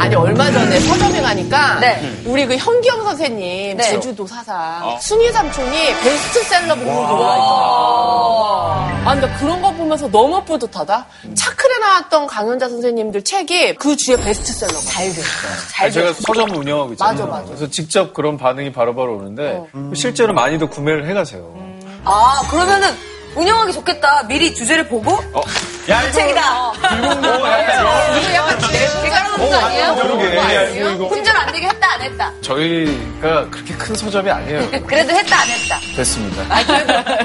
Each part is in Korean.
아니 얼마 전에 서점에 가니까 네. 우리 그 현기영 선생님 네. 제주도 사상 순이 삼촌이 베스트셀러 부르고 들어와 있더라고. 아 근데 그런 거 보면서 너무 뿌듯하다. 차클에 나왔던 강연자 선생님들 책이 그 주에 베스트셀러가 잘 됐어. 잘 아니, 제가 됐어. 서점을 운영하고 있잖아요. 맞아, 맞아. 그래서 직접 그런 반응이 바로바로 오는데 어. 실제로 많이도 구매를 해가세요. 아, 그러면은 운영하기 좋겠다. 미리 주제를 보고 어, 야, 이 책이다. 이거 약간 대가라는 거 아니에요? 그러게. 훈전 안 되게 했다 안 했다. 저희가 그렇게 큰 서점이 아니에요. 그래도 했다 안 했다. 됐습니다.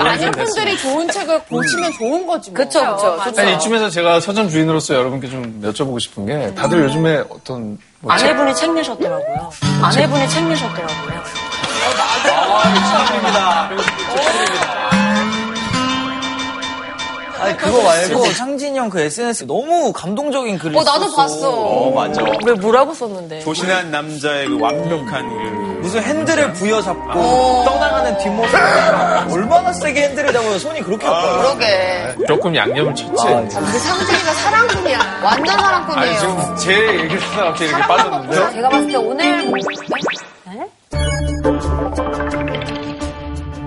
많은 분들이 좋은 책을 보시면 좋은 거지 뭐. 그쵸, 그쵸. 좋죠. 아니 이쯤에서 제가 서점 주인으로서 여러분께 좀 여쭤보고 싶은 게 다들 요즘에 어떤 뭐 책- 아내분이 책 내셨더라고요. 아내분이 책 내셨더라고요. 아니 그거 말고 창진이 형 그 SNS 너무 감동적인 글을 어, 나도 썼어. 봤어. 어, 맞아. 왜 뭐라고 썼는데? 조신한 남자의 그 완벽한 그. 무슨 핸들을 부여잡고 떠나가는 뒷모습 얼마나 세게 핸들을 잡아요 손이 그렇게 아파요 그러게. 조금 양념을 쳤지. 우리 상진이가 사랑꾼이야. 완전 아니 사랑꾼이에요. 지금 제 얘기를 하다가 갑자기 이렇게 빠졌는데 제가 봤을 때 오늘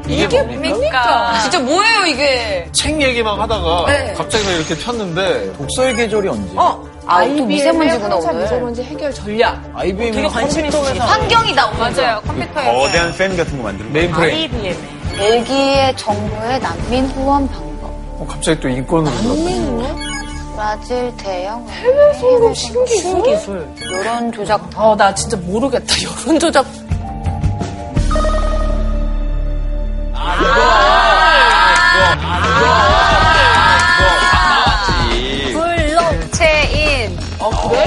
이게 뭡니까? 진짜 뭐예요 이게? 책 얘기만 하다가 네. 갑자기 막 이렇게 폈는데 독서의 계절이 언제? 어, 아, 또 미세먼지구나, 오늘. 미세먼지 해결 전략. IBM 되게 관심 있으시다. 환경이다 오늘. 맞아요. 컴퓨터에. 거대한 팬 같은 거 만드는 거. mainframe. IBM에. 벨기에 정부의 난민 후원 방법. 어, 갑자기 또 인권으로 들어갔다. 브라질 대형 해외 송금 신기술. 기술. 여론 조작. 어, 나 진짜 모르겠다. 여론 조작. 블록체인. 어, 그래?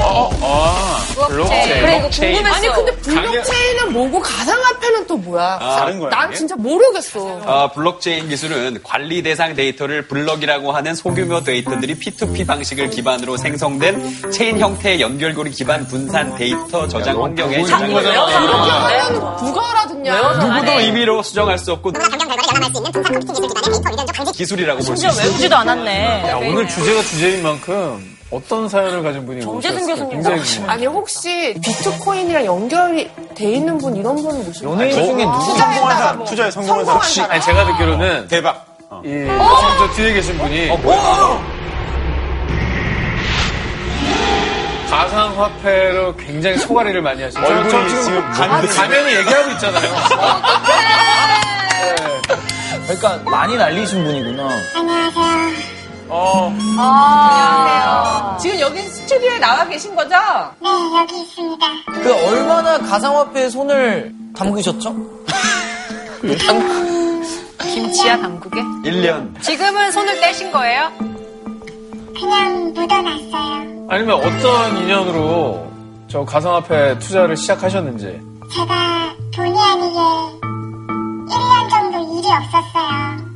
블록체인. 그래 이거 궁금했어. 아니, 근데 블록체인은 뭐고 가상화폐는 또 뭐야? 다른 거야, 난 이게? 진짜 모르겠어. 어, 블록체인 기술은 관리 대상 데이터를 블럭이라고 하는 소규모 데이터들이 P2P 방식을 기반으로 생성된 체인 형태의 연결고리 기반 분산 데이터 저장 환경에 보고 저장이 있는 되어 거잖아. 이렇게 있는 하면 누가 알아듣냐? 누구도 임의로 수정할 수 없고 기술이라고 볼수 심지어 있습니다. 외우지도 않았네. 야, 오늘 주제가 주제인 만큼 어떤 사연을 가진 분이 정재승 교수님 나오시네. 아니, 혹시 비트코인이랑 연결이 돼 있는 분, 이런 분은 모시나요? 연예인 중에 누구 성공한 사람, 투자에 성공한 사람. 사람. 아니 제가 듣기로는 대박. 어. 이 지금 저 뒤에 계신 분이 가상화폐로 굉장히 소가리를 많이 하시죠. 저, 저 얼굴이 지금 지금 가, 반드시- 가면이 얘기하고 있잖아요. 그러니까 많이 날리신 분이구나 어, 지금 여기 스튜디오에 나와 계신 거죠? 그 얼마나 가상화폐에 손을 담그셨죠? 김치야 당국에? 1년 지금은 손을 떼신 거예요? 그냥 묻어놨어요. 아니면 어떤 인연으로 저 가상화폐 투자를 시작하셨는지. 제가 돈이 아니게 1년 정도 일이 없었어요.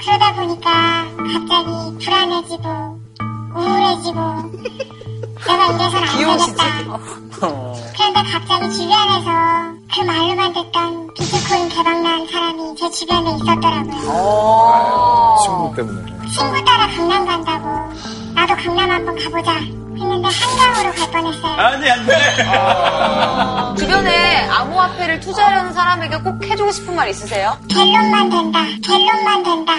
그러다 보니까 갑자기 불안해지고 우울해지고 내가 이래선 안 되겠다. 그런데 갑자기 주변에서 그 말로만 듣던 비트코인 대박난 사람이 제 주변에 있었더라고요. 친구 때문에. 친구 따라 강남 간다고 나도 강남 한번 가보자 했는데 한강으로 갈 뻔했어요. 아니, 안 돼. 주변에 암호화폐를 투자하려는 사람에게 꼭 해주고 싶은 말 있으세요? 갤론만 된다. 갤론만 된다.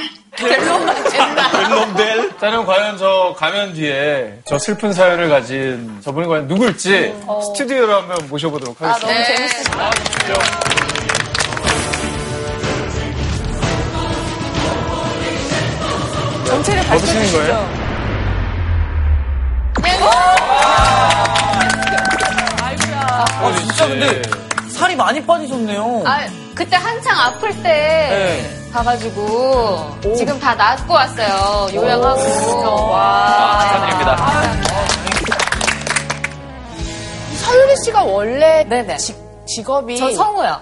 자, 그럼 과연 저 가면 뒤에 저 슬픈 사연을 가진 저분이 과연 누굴지 스튜디오로 한번 모셔보도록 하겠습니다. 너무 재밌으시다. 전체를 어떠시는 거예요? 아. 진짜. 근데 살이 많이 빠지셨네요 아, 그때 한창 아플 때 네. 가가지고 지금 다 낫고 왔어요. 요양하고. 와. 축하드립니다. 서유리 씨가 원래 네네. 직, 직업이 저 성우요.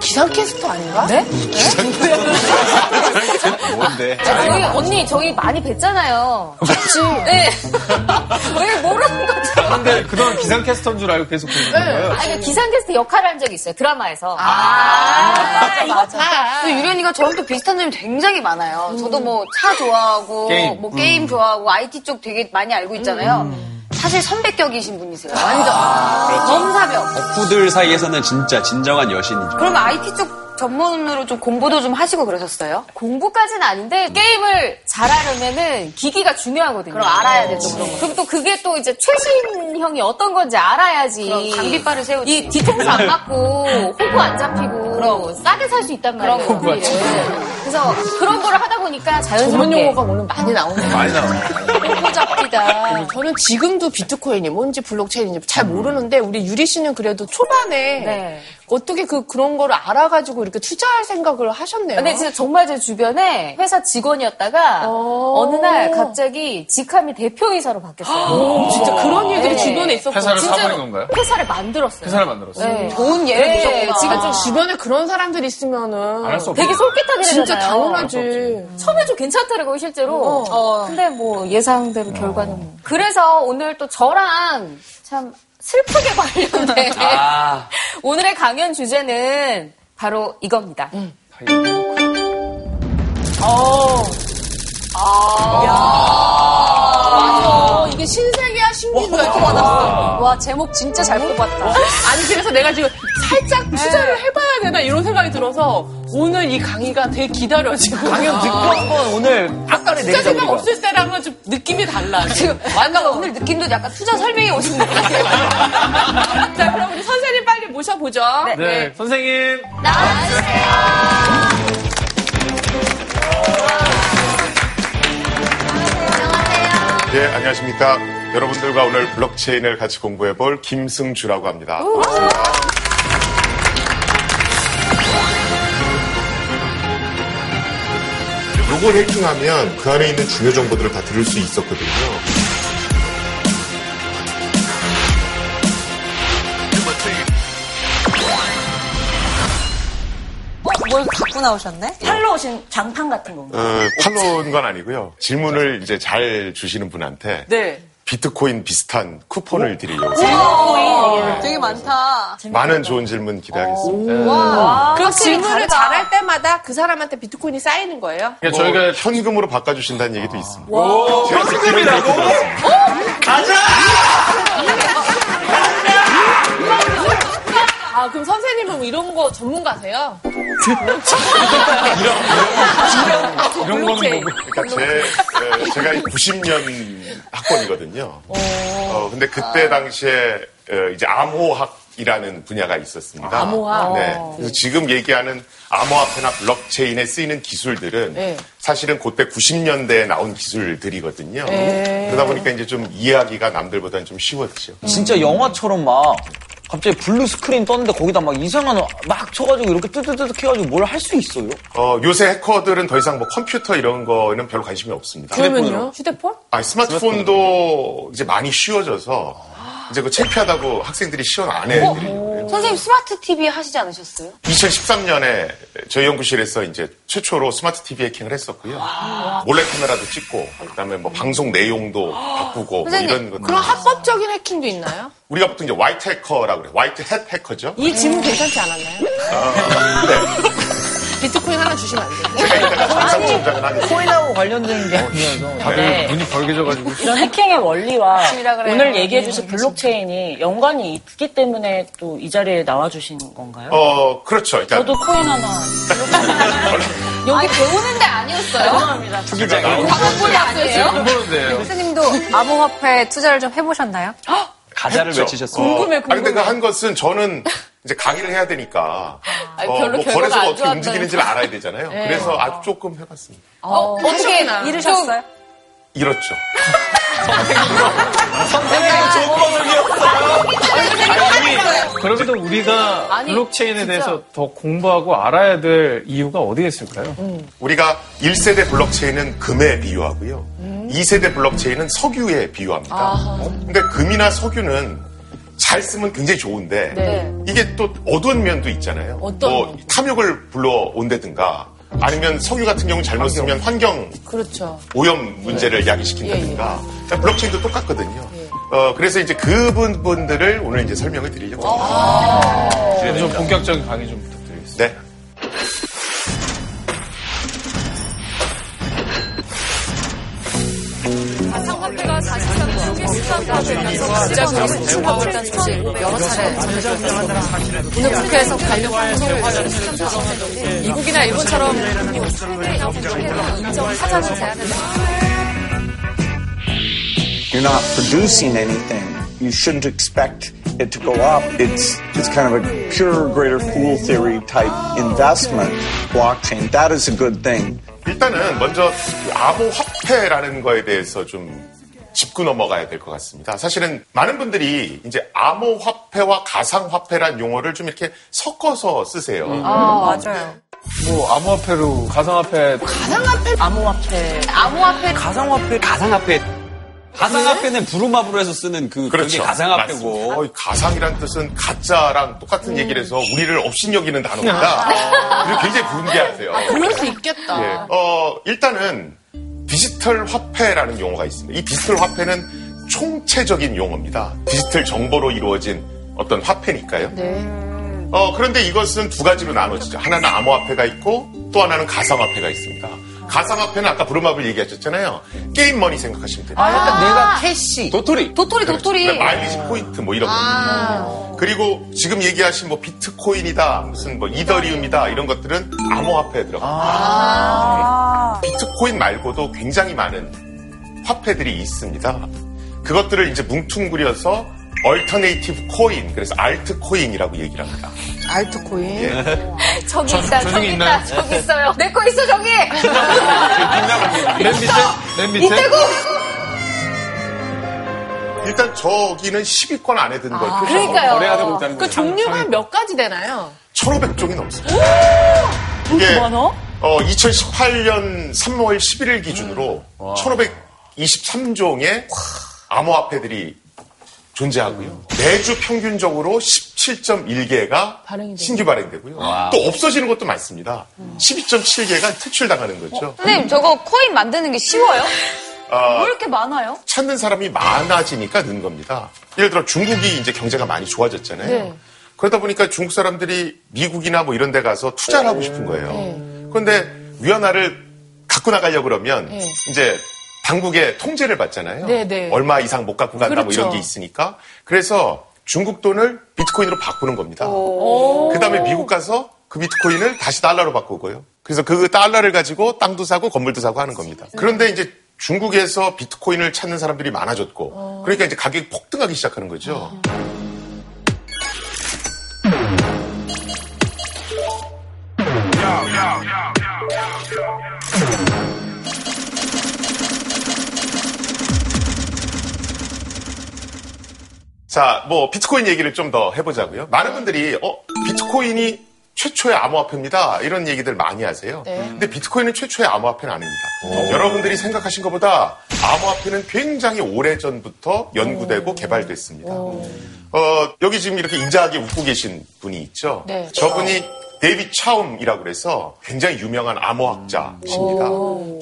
기상캐스터 아닌가? 네? 뭔데? 저기 언니 저희 많이 뵀잖아요. 그치. 네. 왜 모르는 거죠? 근데 그동안 기상캐스터인 줄 알고 계속 보는 거예요. 아니 기상캐스터 역할을 한 적이 있어요 드라마에서. 아, 맞아. 또 유련이가 저랑 또 비슷한 점이 굉장히 많아요. 저도 뭐 차 좋아하고 게임. 뭐 게임 좋아하고 IT 쪽 되게 많이 알고 있잖아요. 사실 선배격이신 분이세요. 완전. 넘사벽. 덕후들 사이에서는 진짜 진정한 여신이죠. 그럼 IT 쪽 전문으로 좀 공부도 좀 하시고 그러셨어요? 공부까지는 아닌데 게임을 잘하려면은 기기가 중요하거든요. 그럼 알아야 되죠, 그런 거. 그럼 또 그게 또 이제 최신형이 어떤 건지 알아야지. 장비빨을 세우지. 이 뒤통수 안 맞고 호구 안 잡히고 그럼. 싸게 살 수 있단 말이에요. 호구 안 우리는. 그래서 그런 거를 하다 보니까 전문 자연스럽게 용어가 오늘 많이 나오네요. 많이 나와요. 호구 잡히다. 저는 지금도 비트코인이 뭔지 블록체인인지 잘 모르는데 우리 유리 씨는 그래도 초반에 네. 어떻게 그 그런 거를 알아가지고 이렇게 투자할 생각을 하셨네요. 근데 진짜 정말 제 주변에 회사 직원이었다가 어. 어느 날 갑자기 직함이 대표이사로 바뀌었어요. 오, 진짜 그런 일들이 네. 주변에 있었고 회사를 진짜 사버린 건가요? 회사를 만들었어요. 회사를 만들었어요. 네. 좋은 예를 네, 보셨구나. 지금 좀 주변에 그런 사람들이 있으면은. 되게 솔깃하게 진짜 되잖아요. 당연하지. 처음에 좀 괜찮더라고요, 실제로. 어. 근데 뭐 예상대로 결과는 뭐. 그래서 오늘 또 저랑 참 슬프게 관련된 아, 오늘의 강연 주제는 바로 이겁니다. 어. 아. 또 받았어. 와, 제목 진짜 잘 뽑았다. 아니 그래서 내가 지금 살짝 투자를 해봐야 되나 이런 생각이 들어서 오늘 이 강의가 되게 기다려지고 강연 듣고 한번 오늘 빡가를 투자 생각. 없을 때랑은 좀 느낌이 달라. 지금 완전 오늘 느낌도 약간 투자 설명이 오신 것 같아요. 자 그럼 우리 선생님 빨리 모셔보죠. 네, 선생님. 네, 안녕하십니까. 여러분들과 오늘 블록체인을 같이 공부해 볼 김승주라고 합니다. 요걸 해킹하면 그 안에 있는 중요 정보들을 다 들을 수 있었거든요. 뭘 갖고 나오셨네? 팔로 오신 장판 같은 건가? 어, 팔로 온건 아니고요. 질문을 이제 잘 주시는 분한테 네. 비트코인 비슷한 쿠폰을 드리려고. 되게 많다. 많은 좋은 질문 기대하겠습니다. 그럼 질문을 잘할 때마다 그 사람한테 비트코인이 쌓이는 거예요? 그러니까 뭐 저희가 현금으로 바꿔주신다는 얘기도 있습니다. 오, 제가 현금이라고? 아 그럼 선생님은 이런 거 전문가세요? 이런 거는 뭐 그러니까 제, 어, 제가 90년 학번이거든요. 어, 근데 그때 당시에 어, 이제 암호학 이라는 분야가 있었습니다. 암호학? 네. 그래서 지금 얘기하는 암호화폐나 블록체인에 쓰이는 기술들은 네. 사실은 그때 90년대에 나온 기술들이거든요. 그러다 보니까 이제 좀 이해하기가 남들보다는 좀 쉬웠죠. 진짜 영화처럼 막 갑자기 blue screen 떴는데 거기다 막 이상한 막 쳐가지고 이렇게 뜨뜨뜨득 해가지고 뭘 할 수 있어요? 어, 요새 해커들은 더 이상 뭐 컴퓨터 이런 거에는 별로 관심이 없습니다. 그러면요? 휴대폰? 아, 스마트폰도 이제 많이 쉬워져서 이제 그 창피하다고 학생들이 시연 안 해드리려고 선생님 smart TV 하시지 않으셨어요? 2013년에 저희 연구실에서 이제 최초로 smart TV 해킹을 했었고요. 몰래 카메라도 찍고 그다음에 뭐 방송 내용도 바꾸고 뭐 이런 것. 그런 합법적인 해킹도 있나요? 우리가 보통 이제 white 해커라고 그래요. white hat 해커죠. 이 질문 괜찮지 않았나요? 네. 비트코인 하나 주시면 안 돼요? 하겠습니다. 코인하고 관련된 게 아니어서 다들 네. 눈이 벌개져가지고. 이런 해킹의 원리와. 오늘 얘기해 주신 블록체인이 연관이 있기 때문에 또 이 자리에 나와주신 건가요? 어, 그렇죠. 그러니까 저도 코인 하나 여기 배우는 데 아니었어요? 죄송합니다. 투기자 나오고 방법이 아니에요? 안 보는데요. 선생님도 암호화폐 투자를 좀 해보셨나요? 가자를 했죠. 외치셨습니다. 궁금해, 어, 아니, 근데 궁금해. 그한 것은 저는 이제 강의를 해야 되니까 아니, 어, 별로 뭐 거래소가 안 어떻게 움직이는지를 알아야 되잖아요. 그래서 아주 조금 해봤습니다. 어, 어떻게 잃으셨어요? 잃었죠. 그러면도 우리가 아니, 블록체인에 진짜. 대해서 더 공부하고 알아야 될 이유가 어디에 있을까요? 우리가 1세대 블록체인은 금에 비유하고요. 2세대 블록체인은 석유에 비유합니다. 근데 금이나 석유는 잘 쓰면 굉장히 좋은데 네. 이게 또 어두운 면도 있잖아요. 어떤 뭐? 탐욕을 불러온다든가 아니면 석유 같은 경우 잘못 쓰면 환경 그렇죠. 오염 문제를 야기시킨다든가 예, 블록체인도 똑같거든요. 어, 그래서 이제 그 부분들을 오늘 이제 설명을 드리려고 합니다. 네, 좀 본격적인 강의 좀 부탁드리겠습니다. 네. 진짜 추가하고 있다는 소식 여러 차례 전해졌습니다. 오늘 국회에서 관련 방송을 참석하셨는데 미국이나 일본처럼 인정하자는 제안을 You're not producing anything. You shouldn't expect it to go up. It's it's kind of a pure greater fool theory type investment. Blockchain that is a good thing. 일단은 먼저 그 암호화폐라는 거에 대해서 좀 짚고 넘어가야 될 것 같습니다. 사실은 많은 분들이 이제 암호화폐와 가상화폐란 용어를 좀 이렇게 섞어서 쓰세요. 아 맞아요. 뭐 암호화폐로 가상화폐 가상화폐 암호화폐. 암호화폐 가상화폐 가상화폐. 가상화폐는 부루마블로 해서 쓰는 그, 그게 그렇죠. 가상화폐고. 맞습니다. 어, 가상이란 뜻은 가짜랑 똑같은 얘기를 해서 우리를 업신여기는 단어입니다. 그리고 굉장히 분개하세요. 그럴 수 있겠다. 예. 어, 일단은 디지털 화폐라는 용어가 있습니다. 이 디지털 화폐는 총체적인 용어입니다. 디지털 정보로 이루어진 어떤 화폐니까요. 어, 그런데 이것은 두 가지로 나눠지죠. 하나는 암호화폐가 있고 또 하나는 가상화폐가 있습니다. 가상화폐는 아까 브루마블 얘기하셨잖아요. game money 생각하시면 됩니다. 아, 약간 내가 cash. 도토리. 도토리 그렇죠. 도토리. 마일리지 포인트 뭐 이런 거. 그리고 지금 얘기하신 뭐 비트코인이다, 무슨 뭐 이더리움이다 이런 것들은 암호화폐에 들어갑니다. 비트코인 말고도 굉장히 많은 화폐들이 있습니다. 그것들을 이제 뭉퉁그려서 얼터네이티브 코인, 그래서 알트 코인이라고 얘기를 합니다. 알트코인. 예. 저기 저- 있다 저 저기 있다 있나요? 저기 있어요. 내 거 있어 저기. 맨 밑에 맨 밑에 이때고. 일단 저기는 10위권 안에 드는 걸 표시하고 그러니까요. 그 거예요. 종류가 몇 가지 되나요? 1,500종이 넘습니다. 이게 어, 2018년 3월 11일 기준으로 1,523종의 암호화폐들이 존재하고요. 매주 평균적으로 17.1개가 발행이 신규 발행되고요. 또 없어지는 것도 많습니다. 12.7개가 퇴출당하는 거죠. 선생님 저거 코인 만드는 게 쉬워요? 아, 왜 이렇게 많아요? 찾는 사람이 많아지니까 는 겁니다. 예를 들어 중국이 이제 경제가 많이 좋아졌잖아요. 네. 그러다 보니까 중국 사람들이 미국이나 뭐 이런 데 가서 투자를 하고 싶은 거예요. 네. 그런데 위안화를 갖고 나가려고 그러면 네. 이제 당국의 통제를 받잖아요. 네, 네. 얼마 이상 못 갖고 간다 뭐 그렇죠. 이런 게 있으니까. 그래서 중국 돈을 비트코인으로 바꾸는 겁니다. 그 다음에 미국 가서 그 비트코인을 다시 달러로 바꾸고요. 그래서 그 달러를 가지고 땅도 사고 건물도 사고 하는 겁니다. 그런데 이제 중국에서 비트코인을 찾는 사람들이 많아졌고, 그러니까 이제 가격이 폭등하기 시작하는 거죠. 자, 뭐 비트코인 얘기를 좀 더 해보자고요. 많은 분들이 어 비트코인이 최초의 암호화폐입니다. 이런 얘기들 많이 하세요. 근데 비트코인은 최초의 암호화폐는 아닙니다. 여러분들이 생각하신 것보다 암호화폐는 굉장히 오래 전부터 연구되고 개발됐습니다. 어, 여기 지금 이렇게 인자하게 웃고 계신 분이 있죠. 네. 저분이 데이비드 차움이라고 그래서 굉장히 유명한 암호학자십니다.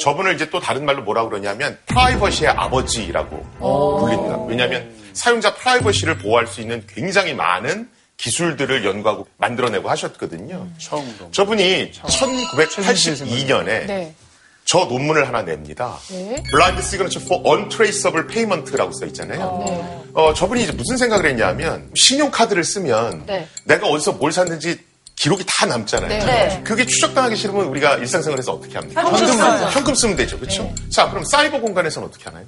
저분을 이제 또 다른 말로 뭐라고 그러냐면 프라이버시의 아버지라고 불립니다. 왜냐하면 사용자 프라이버시를 보호할 수 있는 굉장히 많은 기술들을 연구하고 만들어내고 하셨거든요. 처음으로. 저분이 1982년에 네. 저 논문을 하나 냅니다. 네. Blind Signature for Untraceable Payment라고 써 있잖아요. 네. 어, 저분이 이제 무슨 생각을 했냐면 신용카드를 쓰면 네. 내가 어디서 뭘 샀는지 기록이 다 남잖아요. 네. 그게 추적당하기 싫으면 우리가 일상생활에서 어떻게 합니까? 현금. 현금 쓰면 되죠. 그렇죠? 자, 그럼 사이버 공간에서는 어떻게 하나요?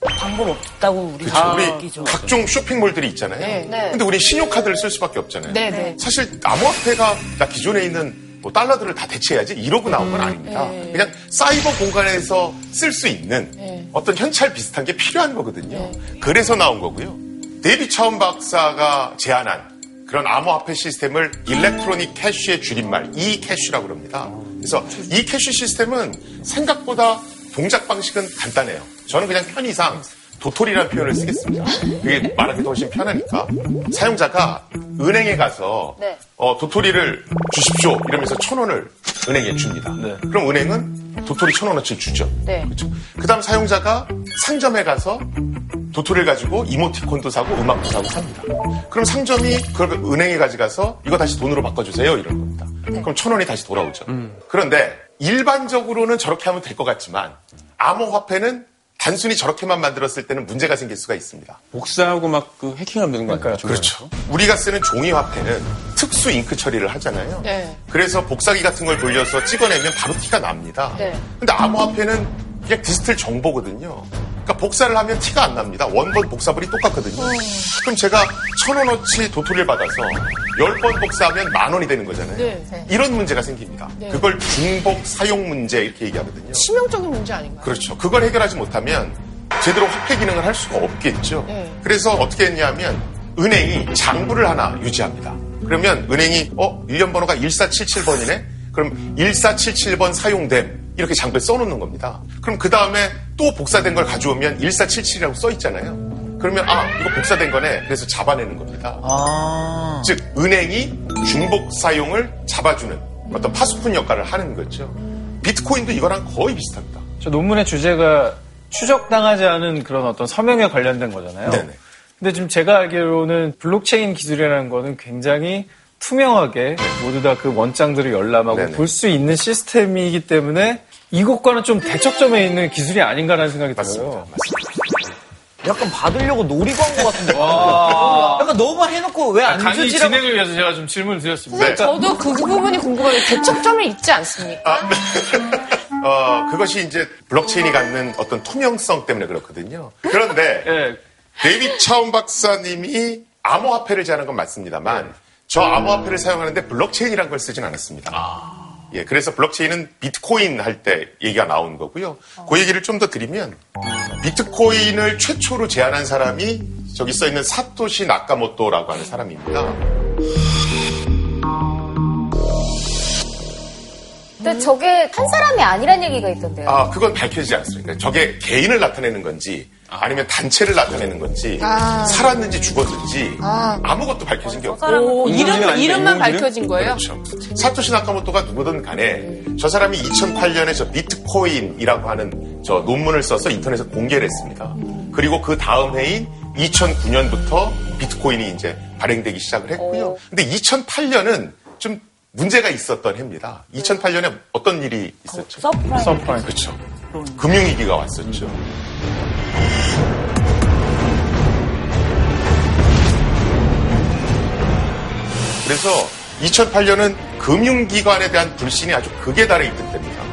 방법 없다고 우리. 우리 느끼죠. 각종 쇼핑몰들이 있잖아요. 네. 네. 근데 우리 신용카드를 쓸 수밖에 없잖아요. 네, 네. 사실 암호화폐가 나 기존에 있는 뭐 달러들을 다 대체해야지 이러고 나온 건 아닙니다. 네. 그냥 사이버 공간에서 쓸 수 있는 네. 어떤 현찰 비슷한 게 필요한 거거든요. 그래서 나온 거고요. 데이비드 차움 박사가 제안한 그런 암호화폐 시스템을 electronic cash의 줄임말 e-cash라고 그럽니다. 그래서 e-cash 시스템은 생각보다 동작 방식은 간단해요. 저는 그냥 편의상 도토리라는 표현을 쓰겠습니다. 그게 말하기 더 훨씬 편하니까. 사용자가 은행에 가서 네. 어, 도토리를 주십시오 이러면서 천 원을 은행에 줍니다. 네. 그럼 은행은 도토리 천 원어치 주죠. 네. 그렇죠. 그다음 사용자가 상점에 가서 도토리를 가지고 이모티콘도 사고 음악도 사고 삽니다. 그럼 상점이 그걸 은행에 가져가서 이거 다시 돈으로 바꿔주세요 이런 겁니다. 그럼 천 원이 다시 돌아오죠. 그런데 일반적으로는 저렇게 하면 될 것 같지만 암호화폐는 단순히 저렇게만 만들었을 때는 문제가 생길 수가 있습니다. 복사하고 막 그 해킹하면 되는 거 아니에요? 그렇죠. 우리가 쓰는 종이 화폐는 특수 잉크 처리를 하잖아요. 네. 그래서 복사기 같은 걸 돌려서 찍어내면 바로 티가 납니다. 네. 근데 암호화폐는 그냥 디지털 정보거든요. 그러니까 복사를 하면 티가 안 납니다. 원본 복사본이 똑같거든요. 그럼 제가 천 원어치 도토리를 받아서 열 번 복사하면 만 원이 되는 거잖아요. 네. 이런 문제가 생깁니다. 네. 그걸 중복 사용 문제 이렇게 얘기하거든요. 치명적인 문제 아닌가요? 그렇죠. 그걸 해결하지 못하면 제대로 화폐 기능을 할 수가 없겠죠. 네. 그래서 어떻게 했냐면 은행이 장부를 하나 유지합니다. 그러면 은행이 어 1년 번호가 1477번이네. 그럼 1477번 사용됨 이렇게 장부에 써놓는 겁니다. 그럼 그 다음에 또 복사된 걸 가져오면 1477이라고 써 있잖아요. 그러면 아 이거 복사된 거네. 그래서 잡아내는 겁니다. 아. 즉 은행이 중복 사용을 잡아주는 어떤 파수꾼 역할을 하는 거죠. 비트코인도 이거랑 거의 비슷합니다. 저 논문의 주제가 추적당하지 않은 그런 어떤 서명에 관련된 거잖아요. 네네. 근데 지금 제가 알기로는 블록체인 기술이라는 거는 굉장히 투명하게 모두 다 그 원장들을 열람하고. 볼 수 있는 시스템이기 때문에 이것과는 좀 대척점에 있는 기술이 아닌가라는 생각이 들어요. 약간 받으려고 노리고 한 것 같은데. 와. 약간 너무 해놓고 왜 안 강의 주지라고. 진행을 위해서 제가 좀 질문을 드렸습니다. 네. 저도 그 부분이 궁금한데 대척점이 있지 않습니까? 아, 네. 어, 그것이 이제 블록체인이 갖는 어떤 투명성 때문에 그렇거든요. 그런데 예, 데이빗 차움 박사님이 암호화폐를 제안한 건 맞습니다만 저 암호화폐를 사용하는데 블록체인이라는 걸 쓰진 않았습니다. 예, 그래서 블록체인은 비트코인 할 때 얘기가 나온 거고요. 그 얘기를 좀 더 드리면 비트코인을 최초로 제안한 사람이 저기 써 있는 사토시 나카모토라고 하는 사람입니다. 근데 저게 한 사람이 아니란 얘기가 있던데요. 아, 그건 밝혀지지 않습니다. 저게 개인을 나타내는 건지 아니면 단체를 나타내는 건지 아. 살았는지 죽었는지 아. 아무것도 밝혀진 게 오, 없어요. 이름, 이름만 밝혀진 거예요? 그렇죠. 사토시 나카모토가 누구든 간에 저 사람이 2008년에 저 비트코인이라고 하는 저 논문을 써서 인터넷에 공개를 했습니다. 그리고 그 다음 해인 2009년부터 비트코인이 이제 발행되기 시작을 했고요. 근데 2008년은 좀 문제가 있었던 해입니다. 2008년에 어떤 일이 있었죠? 서브프라임. 서브프라임. 그렇죠. 금융위기가 왔었죠. 그래서 2008년은 금융기관에 대한 불신이 아주 극에 달해 있던 때입니다.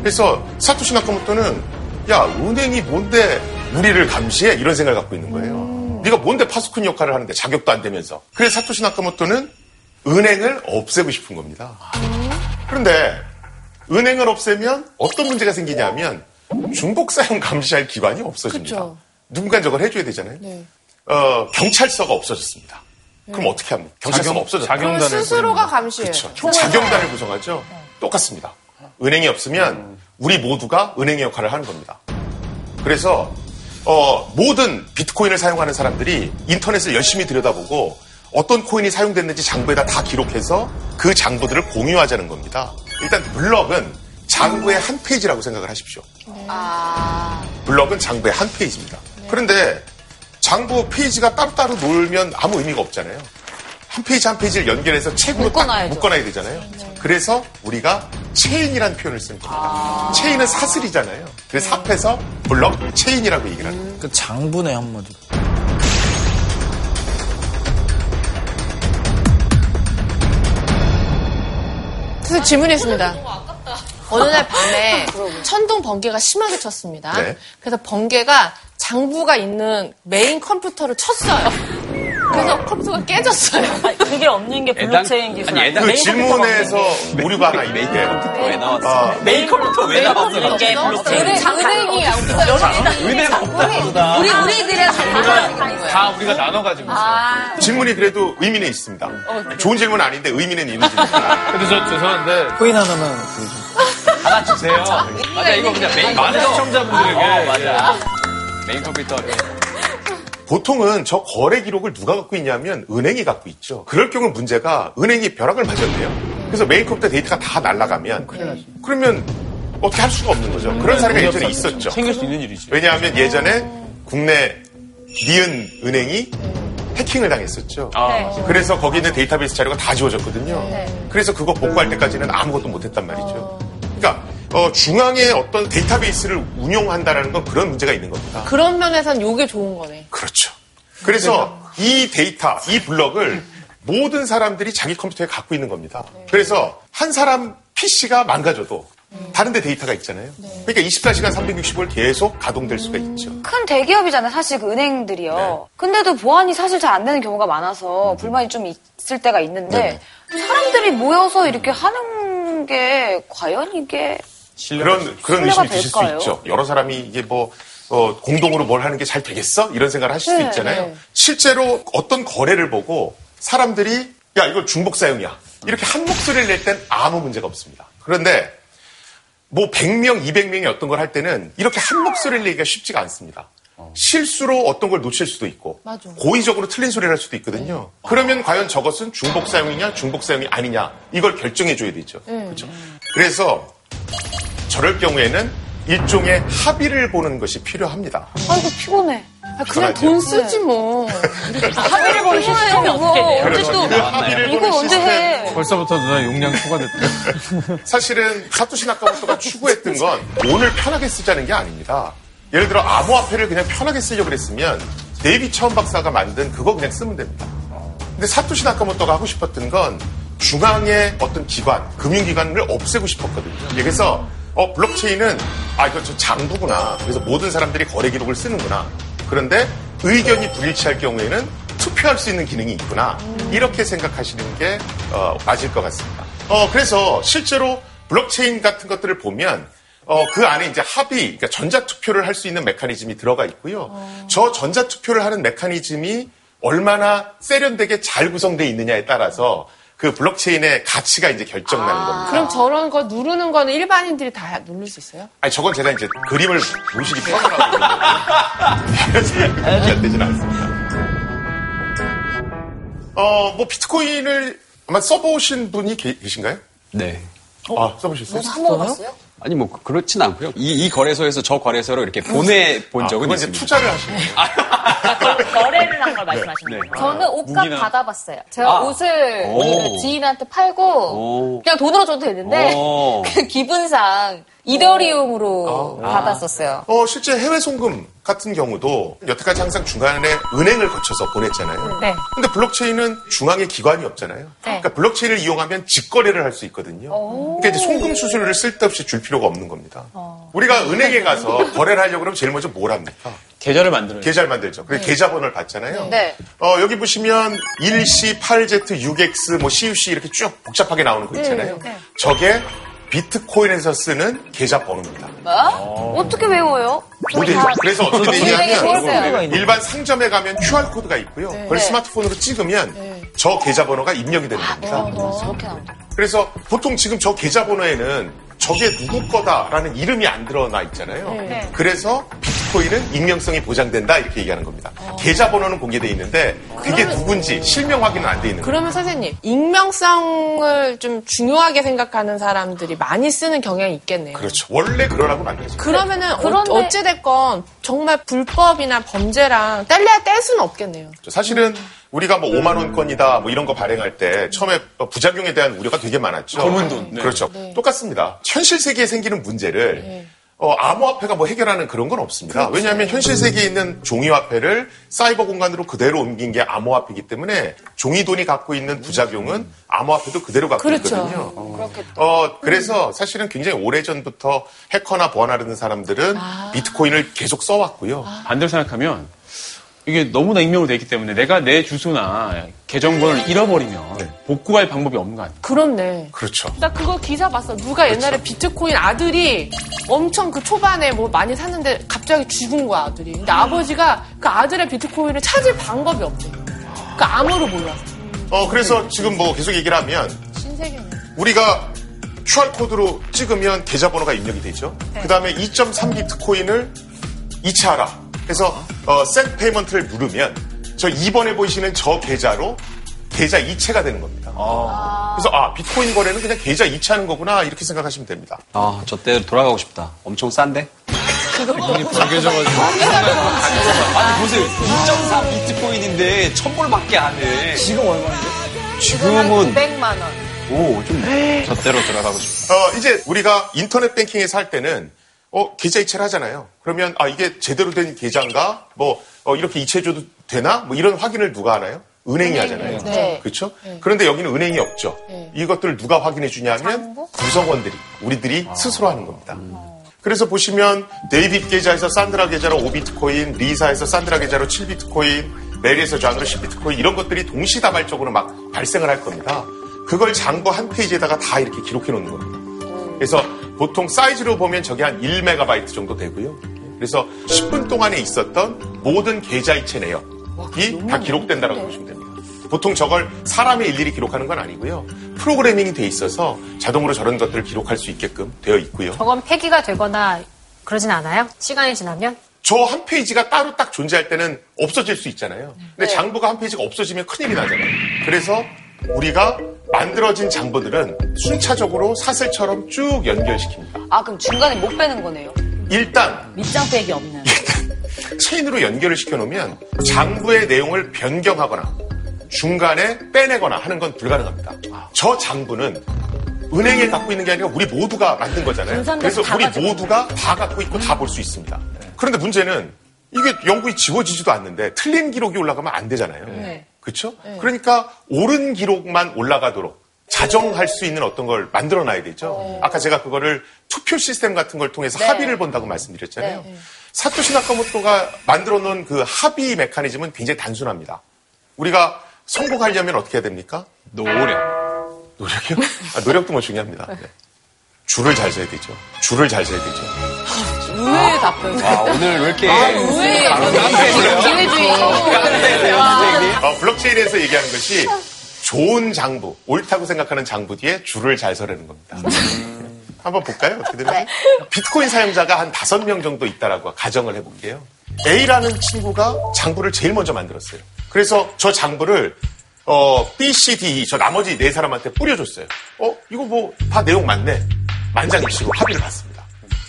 그래서 사토시 나카모토는 야 은행이 뭔데 우리를 감시해 이런 생각을 갖고 있는 거예요. 네가 뭔데 파수꾼 역할을 하는데 자격도 안 되면서. 그래서 사토시 나카모토는 은행을 없애고 싶은 겁니다. 그런데 은행을 없애면 어떤 문제가 생기냐면 중복 사용 감시할 기관이 없어집니다. 그쵸. 누군가 저걸 해줘야 되잖아요. 네. 어, 경찰서가 없어졌습니다. 그럼 어떻게 합니까? 경찰서가 없어졌다. 그러면 자경단을 스스로가 감시해요. 그렇죠. 자경단을 구성하죠. 똑같습니다. 은행이 없으면 우리 모두가 은행의 역할을 하는 겁니다. 그래서 어, 모든 비트코인을 사용하는 사람들이 인터넷을 열심히 들여다보고 어떤 코인이 사용됐는지 장부에다 다 기록해서 그 장부들을 공유하자는 겁니다. 일단 블럭은 장부의 한 페이지라고 생각을 하십시오. 블럭은 장부의 한 페이지입니다. 그런데 장부 페이지가 따로따로 놀면 아무 의미가 없잖아요. 한 페이지 한 페이지를 연결해서 책으로 딱 묶어놔야죠. 묶어놔야 되잖아요. 그래서 우리가 체인이라는 표현을 쓰는 겁니다. 체인은 사슬이잖아요. 그래서 합해서 블럭 체인이라고 얘기를 하는 거예요. 그 장분의 한마디. 그래서 질문이 있습니다. 어느 날 밤에 천둥 번개가 심하게 쳤습니다. 네. 그래서 번개가 장부가 있는 메인 컴퓨터를 쳤어요. 그래서 컴퓨터가 깨졌어요. 아니, 그게 없는 게 블록체인 기술 아니, 그 질문에서. 오류가 하나 있는 게 왜 나왔어? 어, 메인 컴퓨터 왜 나왔어? 없는 게 블록체인. 은행이 은행 없다. 우리 우리들의 다 우리가 나눠가지고 있어요. 질문이 그래도 의미는 있습니다. 좋은 질문 아닌데 의미는 있는 질문입니다. 근데 저 죄송한데 코인 하나만 그 좀. 하나 주세요. 맞아, 이거 그냥 메인 많은 컴퓨터. 시청자분들에게 어, 맞아. 메인 컴퓨터. 보통은 저 거래 기록을 누가 갖고 있냐면 은행이 갖고 있죠. 그럴 경우 문제가 은행이 벼락을 맞았대요. 그래서 메인 컴퓨터 데이터가 다 날아가면 그러면 어떻게 할 수가 없는 거죠. 그런 사례가 예전에 있었죠. 생길 수 있는 일이지. 왜냐하면 예전에 국내 니은 은행이 해킹을 당했었죠. 그래서 거기 있는 데이터베이스 자료가 다 지워졌거든요. 그래서 그거 복구할 때까지는 아무것도 못했단 말이죠. 그러니까 어, 중앙에 어떤 데이터베이스를 운용한다라는 건 그런 문제가 있는 겁니다. 그런 면에선 이게 좋은 거네. 그렇죠. 그래서 이 데이터, 이 블럭을 모든 사람들이 자기 컴퓨터에 갖고 있는 겁니다. 그래서 한 사람 PC가 망가져도 다른 데 데이터가 있잖아요. 그러니까 24시간 365일 계속 가동될 수가 있죠. 큰 대기업이잖아요, 사실 그 은행들이요. 네. 근데도 보안이 사실 잘 안 되는 경우가 많아서 불만이 좀 있을 때가 있는데 네네. 사람들이 모여서 이렇게 하는 게 과연 이게 그런 그런 의심이 드실? 수 있죠. 여러 사람이 이게 뭐 어, 공동으로 뭘 하는 게 잘 되겠어? 이런 생각을 하실 수 네, 있잖아요. 네. 실제로 어떤 거래를 보고 사람들이 야 이거 중복 사용이야 이렇게 한 목소리를 낼 땐 아무 문제가 없습니다. 그런데 뭐 100명, 200명이 어떤 걸 할 때는 이렇게 한 목소리를 내기가 쉽지가 않습니다. 실수로 어떤 걸 놓칠 수도 있고 맞아. 고의적으로 틀린 소리를 할 수도 있거든요. 그러면 과연 저것은 중복 사용이냐 중복 사용이 아니냐 이걸 결정해 줘야 되죠. 그렇죠. 그래서 저럴 경우에는 일종의 합의를 보는 것이 필요합니다. 아이고 피곤해. 아, 그냥 돈 쓰지 뭐. 합의를 보는 시스템이 어떻게 돼요? 언제 그 합의를 또 이거 보는 언제 시스템. 해? 벌써부터 누나 용량 초과됐다. 사실은 사토시 나카모토가 추구했던 건 돈을 편하게 쓰자는 게 아닙니다. 예를 들어 암호화폐를 그냥 편하게 쓰려고 그랬으면 데이비 차원 박사가 만든 그거 그냥 쓰면 됩니다. 근데 사토시 나카모토가 하고 싶었던 건 중앙의 어떤 기관, 금융기관을 없애고 싶었거든요. 그래서 어, 블록체인은 아 이거 저 장부구나. 그래서 모든 사람들이 거래 기록을 쓰는구나. 그런데 의견이 불일치할 경우에는 투표할 수 있는 기능이 있구나. 이렇게 생각하시는 게 어, 맞을 것 같습니다. 어, 그래서 실제로 블록체인 같은 것들을 보면 어, 그 안에 이제 합의, 그러니까 전자투표를 할 수 있는 메커니즘이 들어가 있고요. 저 전자투표를 하는 메커니즘이 얼마나 세련되게 잘 구성되어 있느냐에 따라서 그 블록체인의 가치가 이제 결정나는 겁니다. 그럼 저런 거 누르는 거는 일반인들이 다 누를 수 있어요? 아니, 저건 제가 이제 그림을 보시기 편하라고. 잘 되진 않습니다. 어, 뭐, 비트코인을 아마 써보신 분이 계, 계신가요? 네. 아, 써보셨어요? 사먹어봤어요? 아니 뭐 그렇진 않고요. 이, 이 거래소에서 저 거래소로 이렇게 보내 본 아, 적은 그건 이제 있습니다. 투자를 하시는 거예요. 거래를 한 걸 말씀하시는 거예요. 저는 옷값 무기나- 받아봤어요. 제가 아. 옷을 오. 지인한테 팔고 오. 그냥 돈으로 줘도 되는데 오. 그 기분상 이더리움으로 받았었어요. 어, 실제 해외 송금 같은 경우도 여태까지 항상 중간에 은행을 거쳐서 보냈잖아요. 네. 근데 블록체인은 중앙에 기관이 없잖아요. 그러니까 블록체인을 이용하면 직거래를 할 수 있거든요. 그러니까 이제 송금 수수료를 쓸데없이 줄 필요가 없는 겁니다. 우리가 은행에 가서 거래를 하려고 그러면 제일 먼저 뭘 합니까? 계좌를 만들어요. 계좌를 만들죠. 그래서 계좌번호를 받잖아요. 네. 어, 여기 보시면 1C, 8Z, 6X, 뭐 CUC 이렇게 쭉 복잡하게 나오는 거 있잖아요. 저게 비트코인에서 쓰는 계좌 번호입니다. 뭐? 어떻게 외워요? 모델 그래서 어떻게 되냐면. 일반 상점에 가면 QR 코드가 있고요. 그걸 네. 스마트폰으로 찍으면 저 계좌번호가 입력이 되는 겁니다. 저렇게 나온다. 그래서 보통 지금 저 계좌번호에는 저게 누구 거다라는 이름이 안 드러나 있잖아요. 네. 그래서 비트코인은 익명성이 보장된다 이렇게 얘기하는 겁니다. 계좌번호는 공개돼 있는데 그게 누군지 실명 확인은 안 돼 있는 거예요. 그러면 선생님, 익명성을 좀 중요하게 생각하는 사람들이 많이 쓰는 경향이 있겠네요. 그렇죠. 원래 그러라고 만들어졌어요. 그러면은 그런데- 어, 찌 됐건 정말 불법이나 범죄랑 뗄래야 뗄 수는 없겠네요. 사실은 우리가 뭐 5만 원권이다 뭐 이런 거 발행할 때 처음에 부작용에 대한 우려가 되게 많았죠. 검은 돈. 네. 그렇죠. 똑같습니다. 현실 세계에 생기는 문제를 어, 암호화폐가 뭐 해결하는 그런 건 없습니다. 왜냐하면 현실 세계에 있는 종이화폐를 사이버 공간으로 그대로 옮긴 게 암호화폐이기 때문에 종이돈이 갖고 있는 부작용은 암호화폐도 그대로 갖고 그렇죠. 있거든요. 어, 그래서 사실은 굉장히 오래전부터 해커나 보안하려는 사람들은 비트코인을 계속 써왔고요. 반대로 생각하면 이게 너무나 익명으로 돼 있기 때문에 내가 내 주소나 계정번호를 잃어버리면 복구할 방법이 없는 거 아니에요? 그렇네. 그렇죠. 나 그거 기사 봤어. 누가 옛날에 비트코인 아들이 엄청 그 초반에 뭐 많이 샀는데 갑자기 죽은 거야, 아들이. 근데 아버지가 그 아들의 비트코인을 찾을 방법이 없대. 그 암호를 몰라서. 어, 그래서 지금 뭐 계속 얘기를 하면 신세계네. 우리가 QR코드로 찍으면 계좌번호가 입력이 되죠. 그 다음에 2.3 비트코인을 이체하라. 해서 어, send payment를 누르면 저 2번에 보이시는 저 계좌로 계좌 이체가 되는 겁니다. 그래서 아 비트코인 거래는 그냥 계좌 이체하는 거구나 이렇게 생각하시면 됩니다. 아, 저때 돌아가고 싶다. 엄청 싼데? 돈이 불개져가지고. 아니, 보세요. 2.3 비트코인인데 1000불밖에 안 해. 지금 얼마인데? 지금은 900만 원. 오, 좀 저대로 들어가고 싶어. 어, 이제 우리가 인터넷 뱅킹에서 할 때는 어, 계좌 이체를 하잖아요. 그러면 아 이게 제대로 된 계좌인가? 뭐 어, 이렇게 이체해줘도 되나? 뭐 이런 확인을 누가 하나요? 은행이 하잖아요. 네. 그렇죠? 그런데 여기는 은행이 없죠. 이것들을 누가 확인해 주냐면 구성원들이 우리들이 스스로 하는 겁니다. 그래서 보시면 데이빗 계좌에서 산드라 계좌로 5비트코인, 리사에서 산드라 계좌로 7비트코인, 메리에서 장으로 10비트코인 이런 것들이 동시다발적으로 막 발생을 할 겁니다. 그걸 장부 한 페이지에다가 다 이렇게 기록해 놓는 겁니다. 그래서 보통 사이즈로 보면 저게 한 1메가바이트 정도 되고요. 그래서 10분 동안에 있었던 모든 계좌이체 내역이 다 기록된다고 보시면 됩니다. 보통 저걸 사람이 일일이 기록하는 건 아니고요. 프로그래밍이 돼 있어서 자동으로 저런 것들을 기록할 수 있게끔 되어 있고요. 저건 폐기가 되거나 그러진 않아요? 시간이 지나면? 저 한 페이지가 따로 딱 존재할 때는 없어질 수 있잖아요. 근데 장부가 한 페이지가 없어지면 큰일이 나잖아요. 그래서 우리가 만들어진 장부들은 순차적으로 사슬처럼 쭉 연결시킵니다. 아, 그럼 중간에 못 빼는 거네요. 일단 밑장 빼기 없는. 체인으로 연결을 시켜놓으면 장부의 내용을 변경하거나 중간에 빼내거나 하는 건 불가능합니다. 저 장부는 은행에 갖고 있는 게 아니라 우리 모두가 만든 거잖아요. 그래서 다 우리 모두가 다 갖고 있고 다 볼 수 있습니다. 그런데 문제는 이게 영구히 지워지지도 않는데 틀린 기록이 올라가면 안 되잖아요. 네. 그렇죠? 그러니까 옳은 기록만 올라가도록 자정할 수 있는 어떤 걸 만들어 놔야 되죠. 아까 제가 그거를 투표 시스템 같은 걸 통해서 네. 합의를 본다고 말씀드렸잖아요. 사토시 나카모토가 만들어 놓은 그 합의 메커니즘은 굉장히 단순합니다. 우리가 성공하려면 어떻게 해야 됩니까? 노력. 노력이요? 아, 노력도 뭐 중요합니다. 네. 줄을 잘 서야 되죠. 줄을 잘 서야 되죠. 의외의 답변. 아, 오늘 왜 이렇게. 의외의 기회주의. 어, 블록체인에서 얘기하는 것이 좋은 장부, 옳다고 생각하는 장부 뒤에 줄을 잘 서라는 겁니다. 한번 볼까요? 어떻게 되나? 비트코인 사용자가 한 다섯 명 정도 있다라고 가정을 해볼게요. A라는 친구가 장부를 제일 먼저 만들었어요. 그래서 저 장부를 어, B, C, D, 저 나머지 네 사람한테 뿌려줬어요. 어, 이거 뭐 다 내용 맞네. 만장일치로 합의를 봤습니다.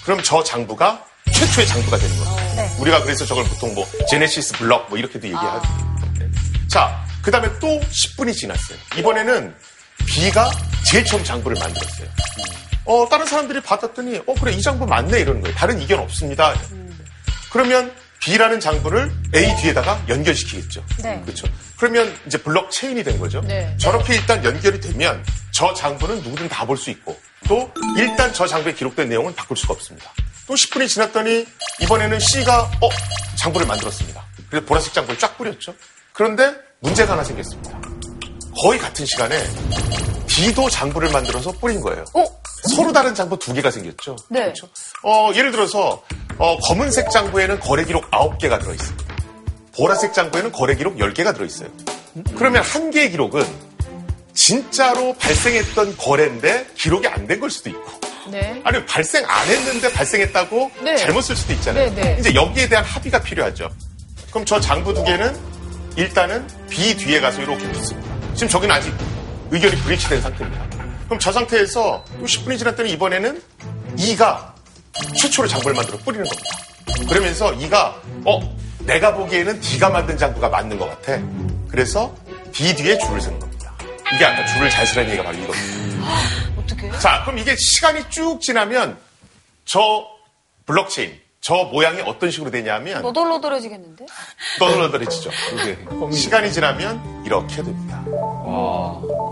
그럼 저 장부가 최초의 장부가 되는 거예요. 우리가 그래서 저걸 보통 뭐 제네시스 블럭 뭐 이렇게도 얘기하죠. 네. 자, 그 다음에 또 10분이 지났어요. 이번에는 B가 제일 처음 장부를 만들었어요. 어, 다른 사람들이 받았더니, 어, 그래, 이 장부 맞네, 이러는 거예요. 다른 이견 없습니다. 그러면 B라는 장부를 A 뒤에다가 연결시키겠죠. 네. 그렇죠. 그러면 이제 블록 체인이 된 거죠. 네. 저렇게 일단 연결이 되면 저 장부는 누구든 다 볼 수 있고 또 일단 저 장부에 기록된 내용은 바꿀 수가 없습니다. 또 10분이 지났더니 이번에는 C가 어 장부를 만들었습니다. 그래서 보라색 장부를 쫙 뿌렸죠. 그런데 문제가 하나 생겼습니다. 거의 같은 시간에 D도 장부를 만들어서 뿌린 거예요. 서로 다른 장부 두 개가 생겼죠. 네. 그렇죠? 어, 예를 들어서 어, 검은색 장부에는 거래 기록 9개가 들어 있습니다. 보라색 장부에는 거래 기록 10개가 들어있어요. 그러면 한 개의 기록은 진짜로 발생했던 거래인데 기록이 안 된 걸 수도 있고 네. 아니면 발생 안 했는데 발생했다고 네. 잘못 쓸 수도 있잖아요. 네, 네. 이제 여기에 대한 합의가 필요하죠. 그럼 저 장부 두 개는 일단은 B 뒤에 가서 이렇게 붙습니다. 지금 저기는 아직 의견이 브리치된 상태입니다. 그럼 저 상태에서 또 10분이 지났더니 이번에는 E가 최초로 장부를 만들어 뿌리는 겁니다. 그러면서 E가 어 내가 보기에는 D가 만든 장부가 맞는 것 같아. 그래서 D 뒤에 줄을 서는 겁니다. 이게 아까 줄을 잘 서라는 얘기가 바로 이겁니다. 어떻게? 자, 그럼 이게 시간이 쭉 지나면 저 블록체인, 저 모양이 어떤 식으로 되냐면 너덜너덜해지겠는데? 떠들어들어지죠. 시간이 지나면 이렇게 됩니다.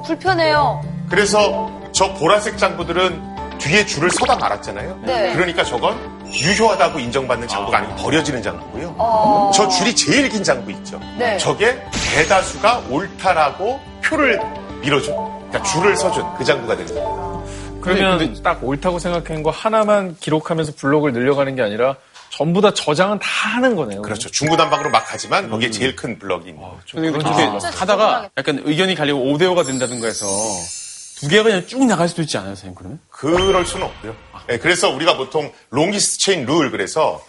불편해요. 그래서 저 보라색 장부들은 뒤에 줄을 서다 말았잖아요. 네. 그러니까 저건 유효하다고 인정받는 장부가 아 니고 버려지는 장부고요. 어. 저 줄이 제일 긴 장부 있죠. 네. 저게 대다수가 옳다라고 표를 밀어준, 그러니까 줄을 서준 그 장부가 되는 거예요. 그러면 딱 옳다고 생각한 거 하나만 기록하면서 블록을 늘려가는 게 아니라 전부 다 저장은 다 하는 거네요. 그렇죠. 중구난방으로 막 하지만 거기에 제일 큰 블럭이 있는 거죠. 근데 이렇게 하다가 약간 의견이 갈리고 5대5가 된다든가 해서 두 개가 그냥 쭉 나갈 수도 있지 않아요, 선생님, 그러면? 그럴 수는 없고요. 네, 그래서 우리가 보통 longest chain rule 그래서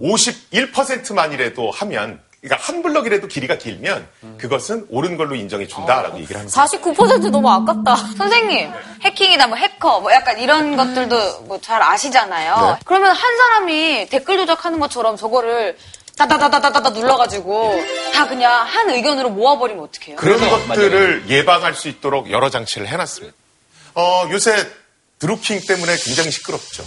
51%만이라도 하면 그러니까 한 블럭이라도 길이가 길면 그것은 옳은 걸로 인정해 준다라고 얘기를 하는 거예요. 49% 너무 아깝다. 선생님, 해킹이나 뭐 해커, 뭐 약간 이런 것들도 뭐 잘 아시잖아요. 네. 그러면 한 사람이 댓글 조작하는 것처럼 저거를 다다다다다다 눌러가지고 다 그냥 한 의견으로 모아버리면 어떡해요? 그런 그래서 것들을 예방할 수 있도록 여러 장치를 해놨습니다. 어, 요새 드루킹 때문에 굉장히 시끄럽죠.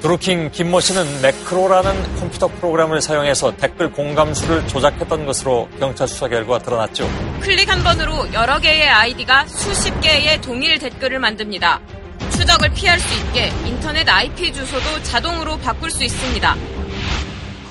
드루킹 김모 씨는 매크로라는 컴퓨터 프로그램을 사용해서 댓글 공감수를 조작했던 것으로 경찰 수사 결과 드러났죠. 클릭 한 번으로 여러 개의 아이디가 수십 개의 동일 댓글을 만듭니다. 추적을 피할 수 있게 인터넷 IP 주소도 자동으로 바꿀 수 있습니다.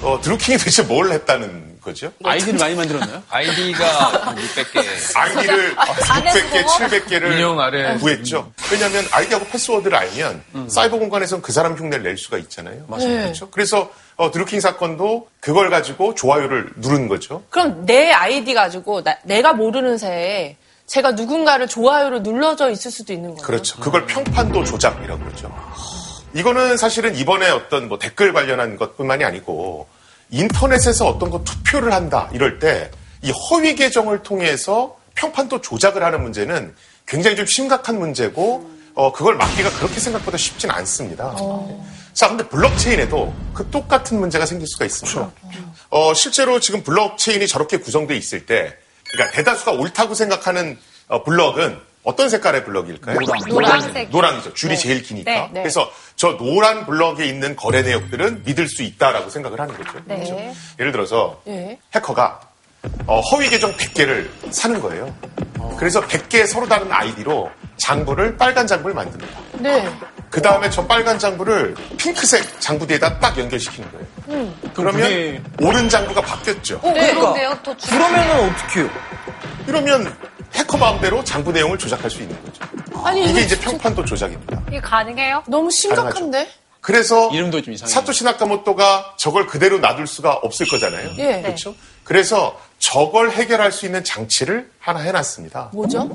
어, 드루킹이 대체 뭘 했다는 거죠? 아이디를 많이 만들었나요? 아이디가 600개. 아이디를 600개, 700개를 인형 아래. 구했죠. 왜냐하면 아이디하고 패스워드를 알면 사이버 공간에서는 그 사람 흉내를 낼 수가 있잖아요. 맞습니다. 그렇죠? 그래서 어, 드루킹 사건도 그걸 가지고 좋아요를 누른 거죠. 그럼 내 아이디 가지고 나- 내가 모르는 새에 제가 누군가를 좋아요로 눌러져 있을 수도 있는 거예요. 그렇죠. 그걸 평판도 조작이라고 그러죠. 이거는 사실은 이번에 어떤 뭐 댓글 관련한 것뿐만이 아니고 인터넷에서 어떤 거 투표를 한다 이럴 때 이 허위 계정을 통해서 평판도 조작을 하는 문제는 굉장히 좀 심각한 문제고 어, 그걸 막기가 그렇게 생각보다 쉽진 않습니다. 자, 근데 블록체인에도 그 똑같은 문제가 생길 수가 있습니다. 어, 실제로 지금 블록체인이 저렇게 구성되어 있을 때, 그러니까 대다수가 옳다고 생각하는 어, 블럭은 어떤 색깔의 블럭일까요? 노란 색. 노랑이죠. 줄이 네. 제일 기니까. 네, 네. 그래서 저 노란 블럭에 있는 거래 내역들은 믿을 수 있다라고 생각을 하는 거죠. 네. 그렇죠? 예를 들어서 예. 해커가 어, 허위 계정 100개를 사는 거예요. 그래서 100개 서로 다른 아이디로 장부를 빨간 장부를 만듭니다. 네. 그 다음에 저 빨간 장부를 핑크색 장부대에다 딱 연결시키는 거예요. 음. 그러면 오른 장부가 바뀌었죠. 어, 그런데요? 더 주... 그러면은 어떻게요? 이러면 해커 마음대로 장부 내용을 조작할 수 있는 거죠. 아니, 이게 이제 평판도 조작입니다. 이게 가능해요? 너무 심각한데? 그래서 이름도 좀 이상해요. 사토시 나카모토가 저걸 그대로 놔둘 수가 없을 거잖아요. 예. 그렇죠? 그래서 저걸 해결할 수 있는 장치를 하나 해놨습니다. 뭐죠?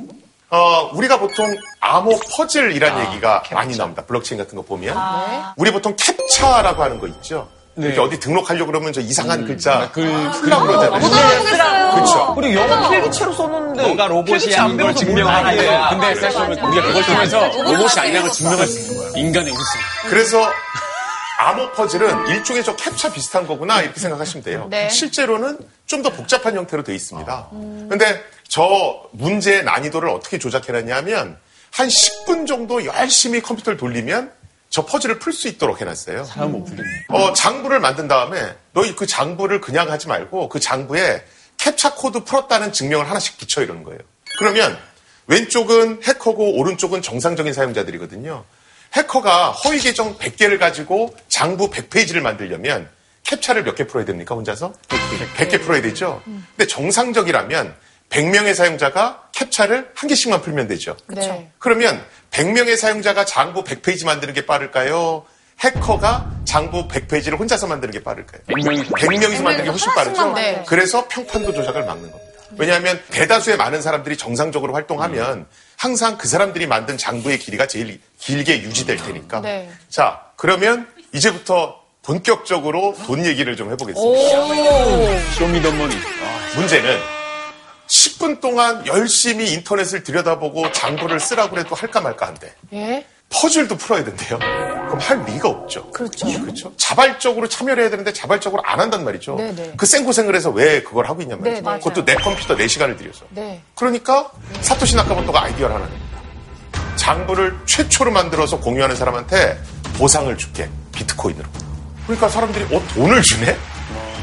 어, 우리가 보통 암호 퍼즐이라는 얘기가 많이 나옵니다. 블록체인 같은 거 보면. 아. 우리 보통 captcha라고 하는 거 있죠. 네. 이렇게 어디 등록하려고 그러면 저 이상한 음. 글자 그- 쓰라고 그러잖아요. 못 알아보겠어요. 그렇죠. 우리 영어 필기체로 썼는데 너가 로봇이 아닌 걸 증명하는 몰라. 거야. 근데 그래. 사실 우리가 그걸 통해서 로봇이 아니라는 걸 증명할 수 있는 거야. 인간의 우승. 그래서 암호 퍼즐은 일종의 저 captcha 비슷한 거구나 이렇게 생각하시면 돼요. 네. 실제로는 좀 더 복잡한 형태로 되어 있습니다. 근데 저 문제의 난이도를 어떻게 조작해놨냐면 한 10분 정도 열심히 컴퓨터를 돌리면 저 퍼즐을 풀 수 있도록 해놨어요. 사람 못 풀리네. 어, 장부를 만든 다음에 너희 그 장부를 그냥 하지 말고 그 장부에 captcha 코드 풀었다는 증명을 하나씩 붙여 이러는 거예요. 그러면 왼쪽은 해커고 오른쪽은 정상적인 사용자들이거든요. 해커가 허위 계정 100개를 가지고 장부 100페이지를 만들려면 captcha를 몇 개 풀어야 됩니까, 혼자서? 100개 풀어야 되죠? 근데 정상적이라면 100명의 사용자가 captcha를 한 개씩만 풀면 되죠. 네. 그러면 100명의 사용자가 장부 100페이지 만드는 게 빠를까요? 해커가 장부 100페이지를 혼자서 만드는 게 빠를까요? 100명이 100명이서 만드는 게 훨씬 빠르죠? 네. 그래서 평판도 조작을 막는 겁니다. 왜냐하면 대다수의 많은 사람들이 정상적으로 활동하면 항상 그 사람들이 만든 장부의 길이가 제일 길게 유지될 테니까. 네. 자, 그러면 이제부터 본격적으로 돈 얘기를 좀 해보겠습니다. 오. 쇼미더머니. 문제는 10분 동안 열심히 인터넷을 들여다보고 장부를 쓰라고 해도 할까 말까 한데 예. 퍼즐도 풀어야 된대요. 그럼 할 리가 없죠. 그렇죠. 그렇죠. 자발적으로 참여를 해야 되는데 자발적으로 안 한단 말이죠. 네네. 그 생고생을 해서 왜 그걸 하고 있냔 말이죠. 네, 맞아요. 그것도 내 컴퓨터 내 시간을 들여서. 네. 그러니까 사토시 나카모토가 아이디어를 하나 냅니다. 장부를 최초로 만들어서 공유하는 사람한테 보상을 줄게. 비트코인으로. 그러니까 사람들이 어 돈을 주네?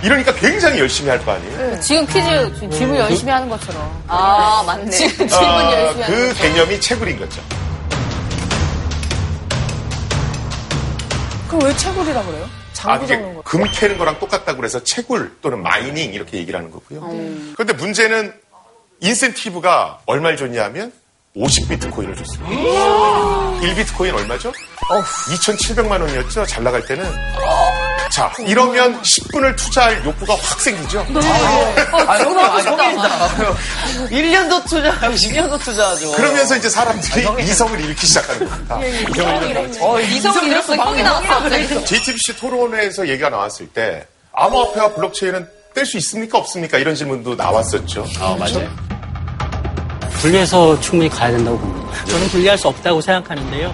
이러니까 굉장히 열심히 할 거 아니에요. 지금 퀴즈 지금 질문 열심히 하는 것처럼. 아, 맞네. 지금 질문 아, 열심히 하는 그 것처럼. 개념이 채굴인 거죠. 그럼 왜 채굴이라 그래요? 아, 장부 이게 적는 거. 금 캐는 거랑 똑같다고 그래서 채굴 또는 마이닝 이렇게 얘기를 하는 거고요. 음. 그런데 문제는 인센티브가 얼마를 줬냐면 50비트코인을 줬습니다. 1비트코인 얼마죠? 2,700만 원이었죠? 잘 나갈 때는. 자, 이러면 10분을 투자할 욕구가 확 생기죠? 아, 형님, 아, 형이다. 1년도 투자하고 10년도 투자하죠. 그러면서 이제 사람들이 이성을 일으키기 시작하는 겁니다. 어, 이성을 잃었어. 형이 나왔어. JTBC 토론회에서 얘기가 나왔을 때 암호화폐와 블록체인은 뗄 수 있습니까? 없습니까? 이런 질문도 나왔었죠. 아, 맞아요. 분리해서 충분히 가야 된다고 봅니다. 저는 분리할 수 없다고 생각하는데요.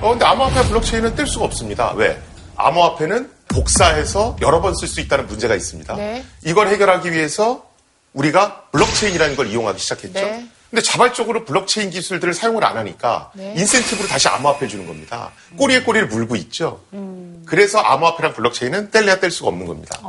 어, 근데 암호화폐와 블록체인은 뗄 수가 없습니다. 왜? 암호화폐는 복사해서 여러 번 쓸 수 있다는 문제가 있습니다. 네. 이걸 해결하기 위해서 우리가 블록체인이라는 걸 이용하기 시작했죠. 네. 근데 자발적으로 블록체인 기술들을 사용을 안 하니까 네. 인센티브로 다시 암호화폐 주는 겁니다. 꼬리에 꼬리를 물고 있죠. 그래서 암호화폐랑 블록체인은 뗄래야 뗄 수가 없는 겁니다.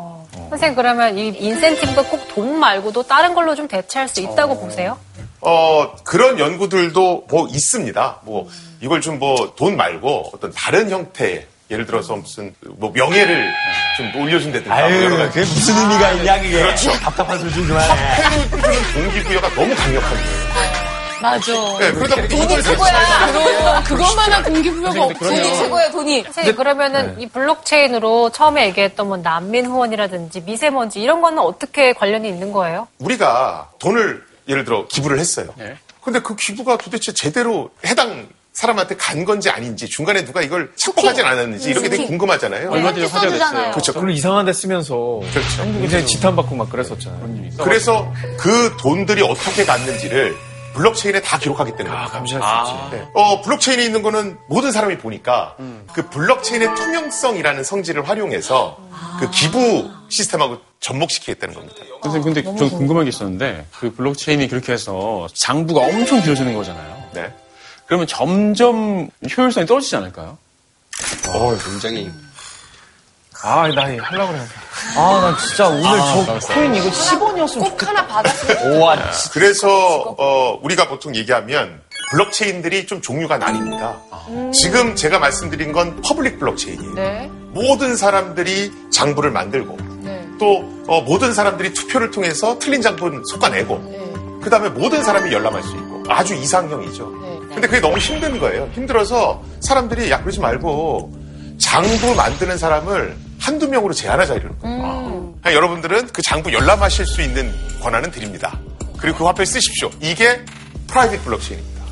선생님 그러면 이 인센티브가 꼭 돈 말고도 다른 걸로 좀 대체할 수 있다고 보세요? 어, 그런 연구들도 뭐 있습니다. 뭐 이걸 좀 뭐 돈 말고 어떤 다른 형태의 예를 들어서 무슨 뭐 명예를 좀 올려준다든가 아유, 뭐 여러 가지. 그게 무슨 의미가 있냐, 그게. 그렇죠. 답답한 소리 좀 그만해. 화폐로 주는 동기부여가 너무 강력한 거예요. 맞아. 네, 그러다 보니 돈을 그럼 그것만한 동기부여가 없지. 돈이 최고야, 돈이. 선생님 그러면은 이 블록체인으로 처음에 얘기했던 뭐 난민 후원이라든지 미세먼지 이런 거는 어떻게 관련이 있는 거예요? 우리가 돈을 예를 들어 기부를 했어요. 네. 근데 그 기부가 도대체 제대로 해당 사람한테 간 건지 아닌지 중간에 누가 이걸 착복하진 않았는지 이런 게 되게 궁금하잖아요. 얼마 전에 화제가 됐어요. 그렇죠. 그걸 이상한 데 쓰면서 그렇죠. 굉장히 지탄받고 막 그랬었잖아요. 그래서 그 돈들이 어떻게 갔는지를 블록체인에 다 기록하기 때문에. 아, 감시할 수 있지. 네. 어, 블록체인에 있는 거는 모든 사람이 보니까 그 블록체인의 투명성이라는 성질을 활용해서 그 기부 시스템하고 접목시키겠다는 겁니다. 선생님, 근데 좀 궁금한 게 있었는데, 그 블록체인이 그렇게 해서 장부가 엄청 길어지는 거잖아요. 네. 그러면 점점 효율성이 떨어지지 않을까요? 어, 굉장히. 아, 나 이거 하려고 그랬는데. 아, 나 진짜 오늘 아, 저 코인 이거 10원이었으면 꼭 하나 받았으면 오와. 그래서 어, 우리가 보통 얘기하면 블록체인들이 좀 종류가 나뉩니다. 지금 제가 말씀드린 건 public 블록체인이에요. 네. 모든 사람들이 장부를 만들고 네. 또 어, 모든 사람들이 투표를 통해서 틀린 장부는 솎아내고 그 다음에 모든 사람이 열람할 수 있고 아주 이상형이죠. 근데 그게 너무 힘든 거예요. 힘들어서 사람들이 야 그러지 말고 장부 만드는 사람을 한두 명으로 제한하자 이러는 거예요. 그러니까 여러분들은 그 장부 열람하실 수 있는 권한은 드립니다. 그리고 그 화폐를 쓰십시오. 이게 private 블록체인입니다.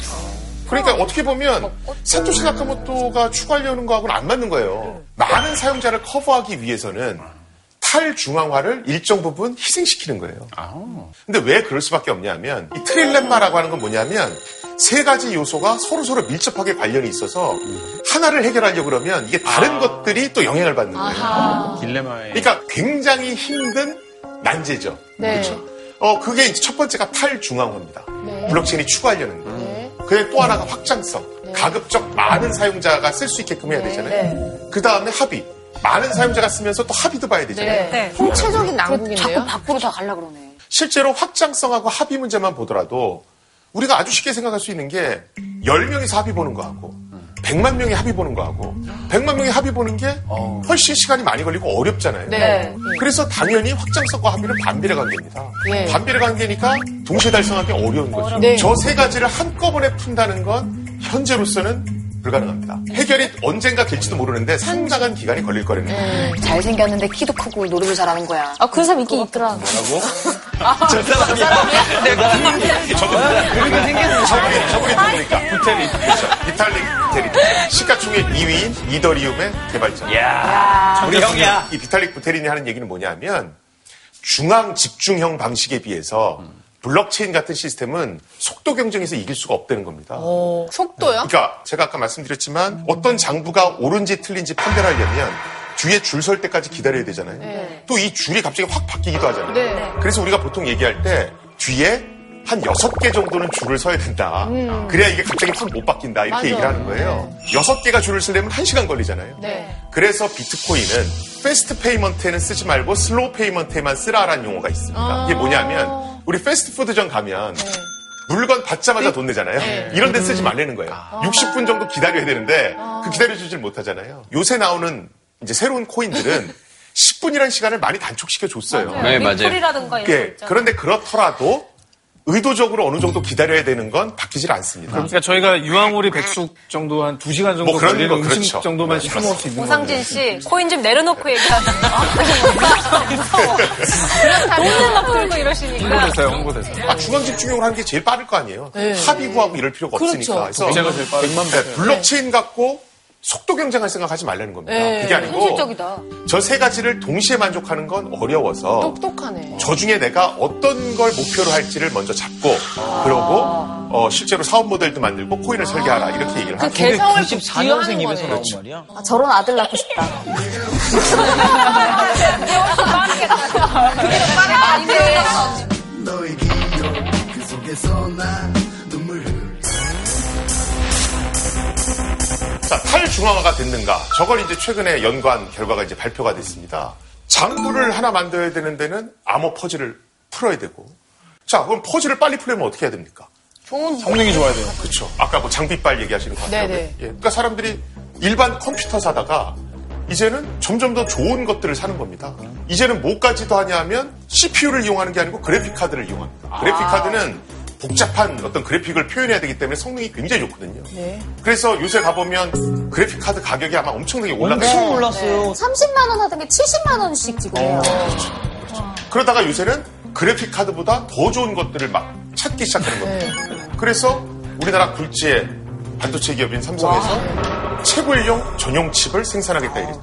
그러니까 어떻게 보면 사토시 나카모토가 추구하려는 거하고는 안 맞는 거예요. 많은 사용자를 커버하기 위해서는 탈중앙화를 일정 부분 희생시키는 거예요. 근데 왜 그럴 수밖에 없냐면 이 trilemma라고 하는 건 뭐냐면 세 가지 요소가 서로서로 밀접하게 관련이 있어서 하나를 해결하려고 그러면 이게 다른 것들이 또 영향을 받는 거예요. 딜레마에. 그러니까 굉장히 힘든 난제죠. 네. 그렇죠. 어, 그게 이제 첫 번째가 탈중앙화입니다. 네. 블록체인이 추구하려는 거예요. 그게 또 하나가 확장성. 가급적 많은 사용자가 쓸 수 있게끔 해야 되잖아요. 그 다음에 합의. 많은 사용자가 쓰면서 또 합의도 봐야 되잖아요. 네. 총체적인 난국인데요. 자꾸 밖으로 다 갈라 그러네. 실제로 확장성하고 합의 문제만 보더라도 우리가 아주 쉽게 생각할 수 있는 게 10명이서 합의 보는 거하고 100만 명이 합의 보는 거하고 100만 명이 합의 보는 게 훨씬 시간이 많이 걸리고 어렵잖아요. 네. 그래서 당연히 확장성과 합의는 반비례 관계입니다. 예. 반비례 관계니까 동시에 달성하기 어려운 거죠. 네. 저세 가지를 한꺼번에 푼다는 건 현재로서는 불가능합니다. 해결이 언젠가 될지도 모르는데 상당한 기간이 걸릴 거라는 거예요. 잘생겼는데 키도 크고 노름을 잘하는 거야. 아 그런 사람 있긴 있더라. 뭐라고? 저 사람이야. 저분이 생겼는데 저분이 저분이 누굽니까? 부테린. 그렇죠. 비탈릭 부테린. 시가총액 2위인 이더리움의 개발자. 야 우리 형이야. 이 비탈릭 부테린이 하는 얘기는 뭐냐면 중앙 집중형 방식에 비해서 블록체인 같은 시스템은 속도 경쟁에서 이길 수가 없다는 겁니다. 어, 속도요? 그러니까 제가 아까 말씀드렸지만 어떤 장부가 옳은지 틀린지 판별하려면 뒤에 줄 설 때까지 기다려야 되잖아요. 네. 또 이 줄이 갑자기 확 바뀌기도 하잖아요. 네. 그래서 우리가 보통 얘기할 때 뒤에 한 여섯 개 정도는 줄을 서야 된다. 그래야 이게 갑자기 확 못 바뀐다. 이렇게 맞아. 얘기를 하는 거예요. 여섯 개가 줄을 서려면 한 시간 걸리잖아요. 네. 그래서 비트코인은 fast payment에는 쓰지 말고 slow payment에만 쓰라라는 용어가 있습니다. 아. 이게 뭐냐면 우리 패스트푸드점 가면 물건 받자마자 돈 내잖아요. 네. 이런 데 쓰지 말라는 거예요. 60분 정도 기다려야 되는데 그 기다려주질 못하잖아요. 요새 나오는 이제 새로운 코인들은 10분이라는 시간을 많이 단축시켜 줬어요. 네, 맞아요. 이런 거 예. 그런데 그렇더라도 의도적으로 어느 정도 기다려야 되는 건 바뀌질 않습니다. 그러니까 저희가 유황오리 백숙 정도 한 2시간 정도 뭐 그런 걸리는 거, 음식 그렇죠. 정도만 네, 시켜 먹을 수 있는 오상진. 씨 코인 좀 내려놓고 얘기하세요. 무서워. 돈을 막 들고 이러시니까. 홍보대사요, 홍보대사. 아, 중앙 집중형으로 하는 게 제일 빠를 거 아니에요. 네. 합의 구하고 이럴 필요가 그렇죠. 없으니까. 그래서 제일 빠르죠. 네, 블록체인 갖고 속도 경쟁할 생각하지 말라는 겁니다. 네. 그게 아니고 현실적이다. 저 세 가지를 동시에 만족하는 건 어려워서 똑똑하네. 저 중에 내가 어떤 걸 목표로 할지를 먼저 잡고 그러고 어, 실제로 사업 모델도 만들고 코인을 설계하라 이렇게 얘기를 그 하죠. 개성을 94년생 부여하는 입에서. 나온 말이야. 아, 저런 아들 낳고 싶다. 빠르겠다. 자, 탈중앙화가 됐는가? 저걸 이제 최근에 연관 결과가 이제 발표가 됐습니다. 장부를 하나 만들어야 되는 데는 암호 퍼즐을 풀어야 되고. 자, 그럼 퍼즐을 빨리 풀려면 어떻게 해야 됩니까? 좋은 성능이 좋아야 돼요. 그렇죠. 아까 뭐 장비빨 얘기하시는 것 같아요. 예, 그러니까 사람들이 일반 컴퓨터 사다가 이제는 점점 더 좋은 것들을 사는 겁니다. 이제는 뭐까지도 하냐면 CPU를 이용하는 게 아니고 그래픽 카드를 이용합니다. 그래픽 카드는 복잡한 어떤 그래픽을 표현해야 되기 때문에 성능이 굉장히 좋거든요. 네. 그래서 요새 가보면 그래픽 카드 가격이 아마 엄청나게 올라가 엄청. 올랐어요. 30만 원 하던 게 70만 원씩 지금 해요. 그러다가 요새는 그래픽 카드보다 더 좋은 것들을 막 찾기 시작하는 겁니다. 그래서 우리나라 굴지의 반도체 기업인 삼성에서 채굴용 전용 칩을 생산하겠다 이랬죠.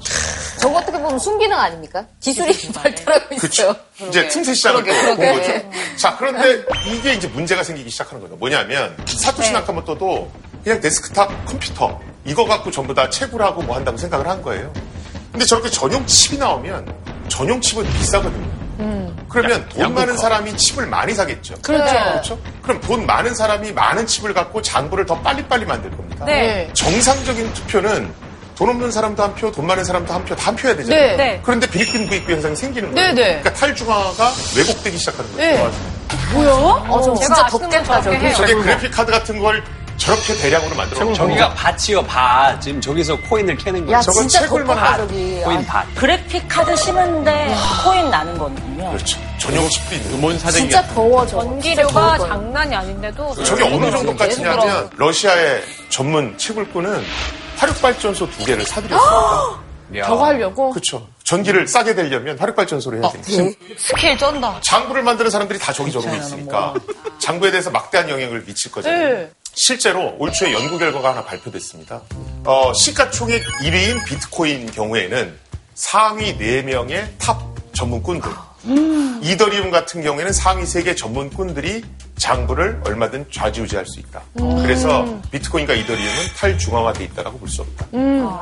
저거 어떻게 보면 순기능 아닙니까? 기술이 발달하고 있어요. 그렇죠. 이제 틈새 시장을 본 그러게. 거죠. 자, 그런데 이게 이제 문제가 생기기 시작하는 거죠. 뭐냐면 사토시 네. 나카모토도 그냥 데스크탑 컴퓨터 이거 갖고 전부 다 채굴하고 뭐 한다고 생각을 한 거예요. 근데 저렇게 전용 칩이 나오면 전용 칩은 비싸거든요. 그러면 돈 많은 사람이 칩을 많이 사겠죠. 그렇죠. 그렇죠? 그럼 돈 많은 사람이 많은 칩을 갖고 장부를 더 빨리빨리 만들 겁니다. 네. 정상적인 투표는 돈 없는 사람도 한 표, 돈 많은 사람도 한 표, 다 한 표야 되잖아요. 네. 네. 그런데 빈익빈 부익부 현상이 생기는 거예요. 네, 네. 그러니까 탈중앙화가 왜곡되기 시작하는 거예요. 네. 뭐야? 어, 저 진짜 덥겠다. 저게 그래픽 카드 같은 걸 저렇게 대량으로 만들어 놓은 저기가 밭이요, 밭. 지금 저기서 코인을 캐는 거예요. 야, 저건 진짜 채굴만. 저기. 코인 아, 밭. 그래픽 카드 심은데 코인 나는 거군요. 그렇죠. 전용 있는 음원 사정이 진짜 더워, 저. 전기료가 장난이 아닌데도 저게 어느 정도까지 계속 냐면 러시아의 전문 채굴꾼은 화력발전소 두 개를 사들였습니다. 저거 하려고? 그렇죠. 전기를 싸게 대려면 화력발전소를 해야 되니까. 스케일 쩐다. 장부를 만드는 사람들이 다 저기 저러고 있으니까 장부에 대해서 막대한 영향을 미칠 거잖아요. 네. 실제로 올 초에 연구 결과가 하나 발표됐습니다. 어, 시가총액 1위인 비트코인 경우에는 상위 4명의 탑 전문꾼들, 이더리움 같은 경우에는 상위 3개 전문꾼들이 장부를 얼마든 좌지우지할 수 있다. 그래서 비트코인과 이더리움은 탈중앙화돼 있다고 볼 수 없다.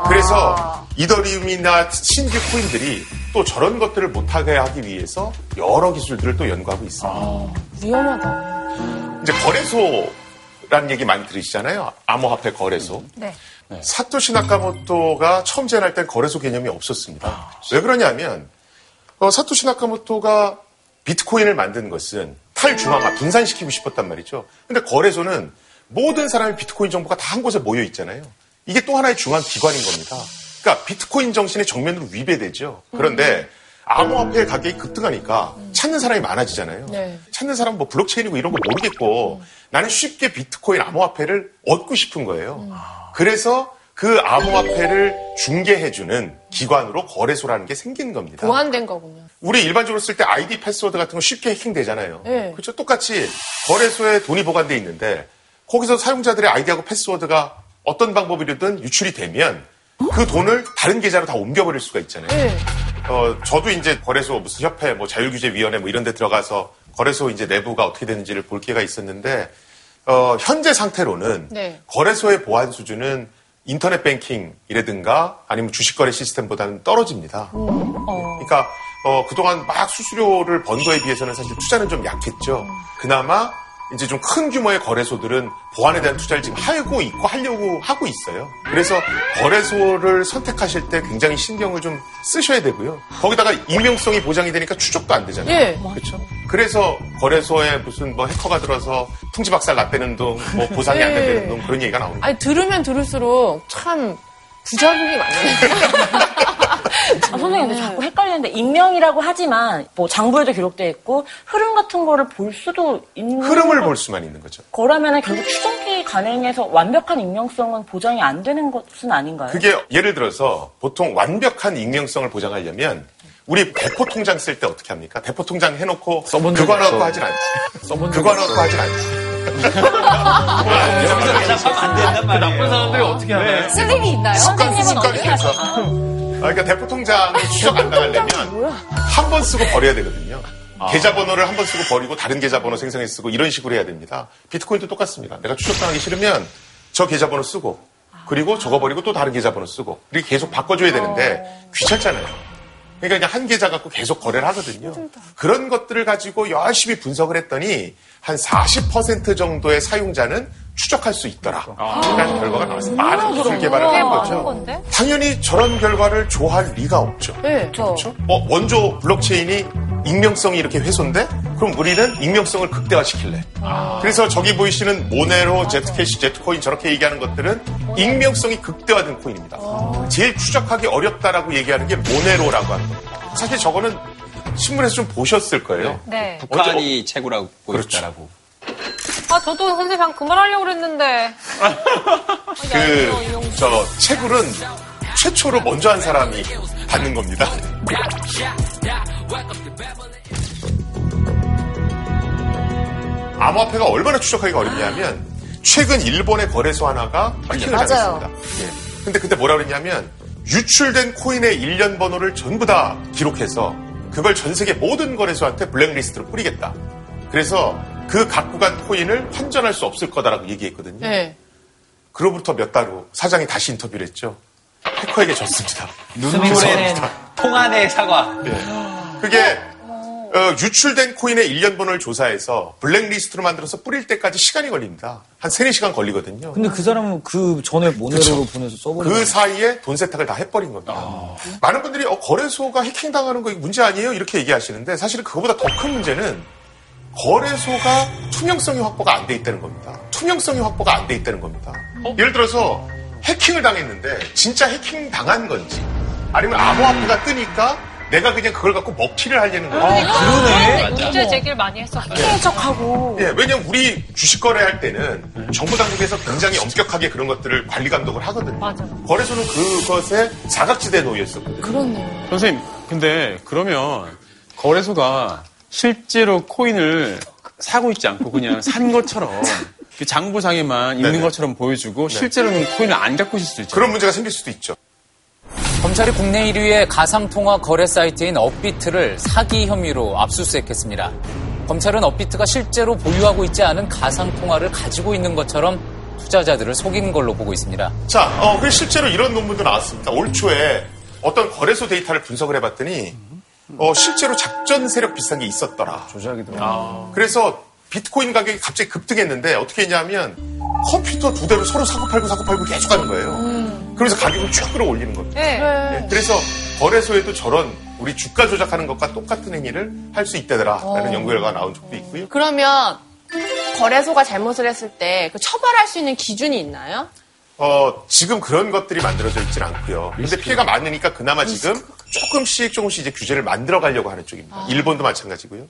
그래서 이더리움이나 신규 코인들이 또 저런 것들을 못하게 하기 위해서 여러 기술들을 또 연구하고 있습니다. 위험하다. 이제 거래소 라는 얘기 많이 들으시잖아요. 암호화폐 거래소. 네. 사토시 나카모토가 처음 제안할 땐 거래소 개념이 없었습니다. 왜 그러냐면 어, 사토시 나카모토가 비트코인을 만든 것은 탈중앙화 분산시키고 싶었단 말이죠. 근데 거래소는 모든 사람의 비트코인 정보가 다 한 곳에 모여 있잖아요. 이게 또 하나의 중앙 기관인 겁니다. 그러니까 비트코인 정신의 정면으로 위배되죠. 그런데 암호화폐 가격이 급등하니까 찾는 사람이 많아지잖아요. 네. 찾는 사람 뭐 블록체인이고 이런 거 모르겠고 나는 쉽게 비트코인 암호화폐를 얻고 싶은 거예요. 그래서 그 암호화폐를 중개해주는 기관으로 거래소라는 게 생긴 겁니다. 보완된 거군요. 우리 일반적으로 쓸 때 아이디 패스워드 같은 거 쉽게 해킹되잖아요. 네. 그렇죠. 똑같이 거래소에 돈이 보관돼 있는데 거기서 사용자들의 아이디하고 패스워드가 어떤 방법이든 유출이 되면 그 돈을 다른 계좌로 다 옮겨버릴 수가 있잖아요. 네. 어, 저도 이제 거래소 무슨 협회, 뭐 자율규제위원회 뭐 이런 데 들어가서 거래소 이제 내부가 어떻게 되는지를 볼 기회가 있었는데, 어, 현재 상태로는 네. 거래소의 보안 수준은 인터넷 뱅킹이라든가 아니면 주식 거래 시스템보다는 떨어집니다. 그러니까 어, 그동안 막 수수료를 번 거에 비해서는 사실 투자는 좀 약했죠. 그나마 이제 좀 큰 규모의 거래소들은 보안에 대한 투자를 지금 하고 있고 하려고 하고 있어요. 그래서 거래소를 선택하실 때 굉장히 신경을 좀 쓰셔야 되고요. 거기다가 익명성이 보장이 되니까 추적도 안 되잖아요. 예. 그렇죠. 그래서 거래소에 무슨 뭐 해커가 들어서 풍지박살 났다는 둥, 뭐 보상이 안 예. 된다는 둥 그런 얘기가 나옵니다. 아니, 들으면 들을수록 참 부작용이 많네요. 아, 선생님, 근데 자꾸 헷갈리는데, 익명이라고 하지만, 뭐, 장부에도 기록되어 있고, 흐름 같은 거를 볼 수도 있는. 흐름을 거- 볼 수만 있는 거죠. 거라면 결국 추정기 가능해서 완벽한 익명성은 보장이 안 되는 것은 아닌가요? 그게 예를 들어서 보통 완벽한 익명성을 보장하려면 우리 대포 통장 쓸 때 어떻게 합니까? 대포 통장 해놓고 그거. 갖고 하진 않지. 그거 갖고 하진 않지. 여기서 대답하면 안 된단 말이에요. 나쁜 사람들이 어떻게 하나요? 스님이 있나요? 습관, 선생님은 습관이 어떻게 돼서. 하시나요? 아, 그러니까 대포 통장이 추적 안 당하려면 한 번 쓰고 버려야 되거든요. 계좌번호를 한 번 쓰고 버리고 다른 계좌번호 생성해 쓰고 이런 식으로 해야 됩니다. 비트코인도 똑같습니다. 내가 추적당하기 싫으면 저 계좌번호 쓰고 그리고 저거 버리고 또 다른 계좌번호 쓰고 이렇게 계속 바꿔줘야 되는데 귀찮잖아요. 그러니까 그냥 한 계좌 갖고 계속 거래를 하거든요. 그런 것들을 가지고 열심히 분석을 했더니 한 40% 정도의 사용자는 추적할 수 있더라. 라는 결과가 나왔습니다. 많은 기술 개발을 한 거죠. 당연히 저런 결과를 좋아할 리가 없죠. 네. 그렇죠? 어, 원조 블록체인이 익명성이 이렇게 훼손돼? 그럼 우리는 익명성을 극대화시킬래. 그래서 저기 보이시는 모네로, 제트캐시, 제트코인 저렇게 얘기하는 것들은 익명성이 극대화된 코인입니다. 제일 추적하기 어렵다라고 얘기하는 게 모네로라고 하는 겁니다. 사실 저거는 신문에서 좀 보셨을 거예요. 네. 북한이 최고라고 있다라고. 아, 저도 선생님 방금 그말 하려고 그랬는데. 그, 저, 채굴은 최초로 먼저 한 사람이 받는 겁니다. 암호화폐가 얼마나 추적하기가 어렵냐면, 최근 일본의 거래소 하나가 해킹을 맞아요. 당했습니다. 예. 근데 그때 뭐라 그랬냐면, 유출된 코인의 일련 번호를 전부 다 기록해서, 그걸 전 세계 모든 거래소한테 블랙리스트로 뿌리겠다. 그래서 그 갖고 간 코인을 환전할 수 없을 거다라고 얘기했거든요. 네. 그로부터 몇 달 후 사장이 다시 인터뷰를 했죠. 해커에게 졌습니다. 눈물의 통안의 사과. 그게 어, 유출된 코인의 일련 번호를 조사해서 블랙리스트로 만들어서 뿌릴 때까지 시간이 걸립니다. 한 3, 4시간 걸리거든요. 근데 그 사람은 그 전에 모네로로 보내서 써버린 그 사이에 돈 세탁을 다 해버린 겁니다. 많은 분들이 어, 거래소가 해킹당하는 거 이거 문제 아니에요? 이렇게 얘기하시는데 사실은 그거보다 더 큰 문제는 거래소가 투명성이 확보가 안 돼 있다는 겁니다. 투명성이 확보가 안 돼 있다는 겁니다. 예를 들어서 해킹을 당했는데 진짜 해킹 당한 건지 아니면 암호화폐가 뜨니까 내가 그냥 그걸 갖고 먹튀를 하려는 건지 그러네. 문제 제기를 많이 했었어요. 해적하고. 예, 왜냐면 우리 주식 거래할 때는 정부 당국에서 굉장히 엄격하게 그런 것들을 관리 감독을 하거든요. 맞아. 거래소는 그것에 사각지대에 놓여 있었거든요. 그렇네요. 선생님, 근데 그러면 거래소가 실제로 코인을 사고 있지 않고 그냥 산 것처럼 그 장부상에만 있는 것처럼 보여주고 실제로는 코인을 안 갖고 있을 수도 있죠. 그런 문제가 생길 수도 있죠. 검찰이 국내 1위의 가상통화 거래 사이트인 업비트를 사기 혐의로 압수수색했습니다. 검찰은 업비트가 실제로 보유하고 있지 않은 가상통화를 가지고 있는 것처럼 투자자들을 속인 걸로 보고 있습니다. 자, 어, 그 실제로 이런 논문도 나왔습니다. 올 초에 어떤 거래소 데이터를 분석을 해봤더니 어, 실제로 작전 세력 비슷한 게 있었더라. 조작이더라. 그래서 비트코인 가격이 갑자기 급등했는데 어떻게 했냐면 컴퓨터 두 대로 서로 사고 팔고 사고 팔고 계속 하는 거예요. 그러면서 가격을 쭉 끌어올리는 겁니다. 네. 네, 그래서 거래소에도 저런 우리 주가 조작하는 것과 똑같은 행위를 할 수 있다더라라는 어. 연구 결과가 나온 적도 있고요. 그러면 거래소가 잘못을 했을 때 그 처벌할 수 있는 기준이 있나요? 어, 지금 그런 것들이 만들어져 있진 않고요. 근데 피해가 많으니까 그나마 지금 조금씩 조금씩 이제 규제를 만들어 가려고 하는 쪽입니다. 일본도 마찬가지고요.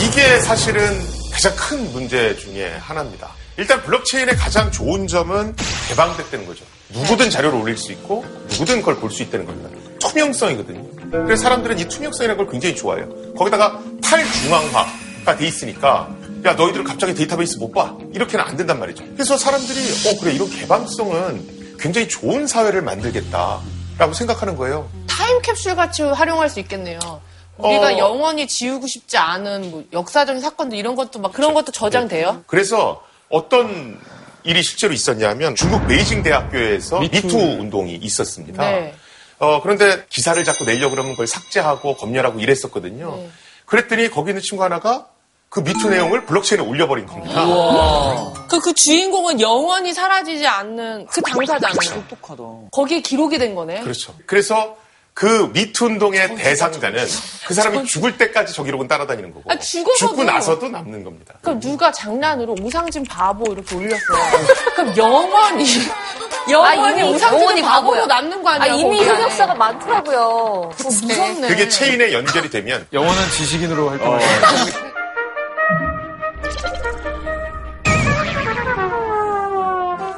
이게 사실은 가장 큰 문제 중에 하나입니다. 일단 블록체인의 가장 좋은 점은 개방됐다는 거죠. 누구든 자료를 올릴 수 있고 누구든 그걸 볼 수 있다는 겁니다. 투명성이거든요. 그래서 사람들은 이 투명성이라는 걸 굉장히 좋아해요. 거기다가 탈중앙화가 돼 있으니까 야 너희들 갑자기 데이터베이스 못 봐? 이렇게는 안 된단 말이죠. 그래서 사람들이 어 그래 이런 개방성은 굉장히 좋은 사회를 만들겠다라고 생각하는 거예요. 타임캡슐 같이 활용할 수 있겠네요. 우리가 어. 영원히 지우고 싶지 않은 뭐 역사적인 사건들 이런 것도 막 그런 것도 저장돼요? 그래서 어떤 일이 실제로 있었냐면 중국 베이징 대학교에서 미투, 운동이 있었습니다. 네. 어, 그런데 기사를 자꾸 내려고 그러면 그걸 삭제하고 검열하고 이랬었거든요. 네. 그랬더니 거기 있는 친구 하나가 그 미투 내용을 블록체인에 올려버린 겁니다. 그, 그 주인공은 영원히 사라지지 않는 그 당사자는. 똑똑하다. 거기에 기록이 된 거네. 그렇죠. 그래서 그 미투 운동의 대상자는 그 사람이 죽을 때까지 저 기록은 따라다니는 거고 아, 죽어서도- 죽고 나서도 남는 겁니다. 그럼 누가 장난으로 오상진 바보 이렇게 올렸어요. 그럼 영원히 영원히 이미 오상진 영원히 바보로. 남는 거 아니야? 아, 이미. 흑역사가 많더라고요. 무섭네. 그게 체인에 연결이 되면 영원한 지식인으로 활동할 수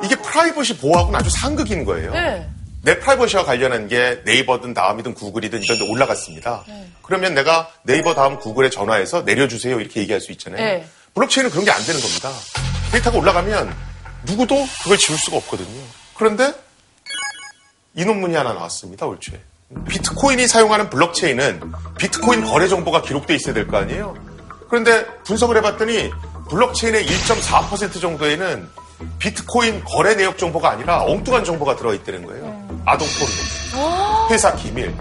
이게 프라이버시 보호하고는 아주 상극인 거예요. 네. 내 프라이버시와 관련한 게 네이버든 다음이든 구글이든 이런 데 올라갔습니다. 그러면 내가 네이버 다음 구글에 전화해서 내려주세요 이렇게 얘기할 수 있잖아요. 네. 블록체인은 그런 게 안 되는 겁니다. 데이터가 올라가면 누구도 그걸 지울 수가 없거든요. 그런데 이 논문이 하나 나왔습니다, 올 초에. 비트코인이 사용하는 블록체인은 비트코인 거래 정보가 기록돼 있어야 될 거 아니에요? 그런데 분석을 해봤더니 블록체인의 1.4% 정도에는 비트코인 거래 내역 정보가 아니라 엉뚱한 정보가 들어있다는 거예요. 아동 포르노, 회사 기밀,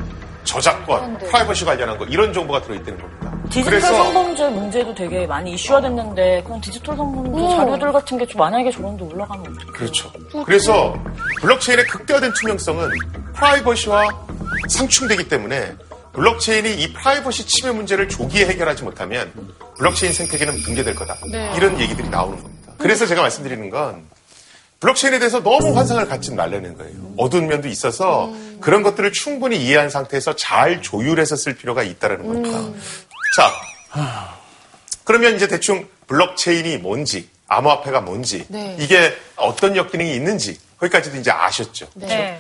저작권, 프라이버시 관련한 거 이런 정보가 들어있다는 겁니다. 디지털 성범죄 문제도 되게 많이 이슈화 됐는데 그냥 디지털 성범죄 자료들 같은 게 좀 만약에 저런 데 올라가면 어떡해. 그렇죠. 그래서 블록체인의 극대화된 투명성은 프라이버시와 상충되기 때문에 블록체인이 이 프라이버시 침해 문제를 조기에 해결하지 못하면 블록체인 생태계는 붕괴될 거다. 네. 이런 얘기들이 나오는 겁니다. 그래서 제가 말씀드리는 건 블록체인에 대해서 너무 환상을 갖지 말라는 거예요. 어두운 면도 있어서 그런 것들을 충분히 이해한 상태에서 잘 조율해서 쓸 필요가 있다는 겁니다. 자, 그러면 이제 대충 블록체인이 뭔지, 암호화폐가 뭔지, 네. 이게 어떤 역기능이 있는지, 거기까지도 이제 아셨죠. 네.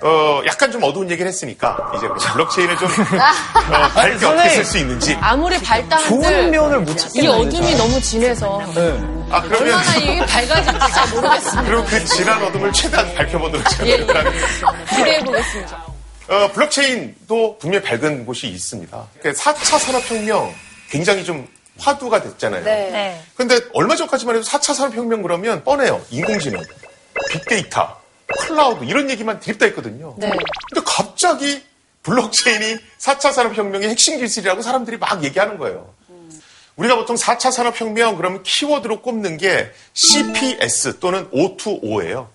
어, 약간 좀 어두운 얘기를 했으니까, 이제 그 블록체인을 좀, 어, 밝게 어떻게 쓸 수 있는지. 아무리 밝다 한들 좋은 면을 못이 찾겠네요. 어둠이 너무 진해서 아, 그러면, 얼마나 이게 밝아질지 잘 모르겠습니다. 그럼 그 진한 어둠을 최대한 밝혀보도록 예, 예. 하겠습니다. 기대해 보겠습니다. 어, 블록체인도 분명히 밝은 곳이 있습니다. 그러니까 4차 산업혁명 굉장히 좀 화두가 됐잖아요. 네. 근데 얼마 전까지만 해도 4차 산업혁명 그러면 뻔해요. 인공지능, 빅데이터, 클라우드 이런 얘기만 드립다 했거든요. 네. 근데 갑자기 블록체인이 4차 산업혁명의 핵심 기술이라고 사람들이 막 얘기하는 거예요. 우리가 보통 4차 산업혁명 그러면 키워드로 꼽는 게 CPS 또는 O2O예요.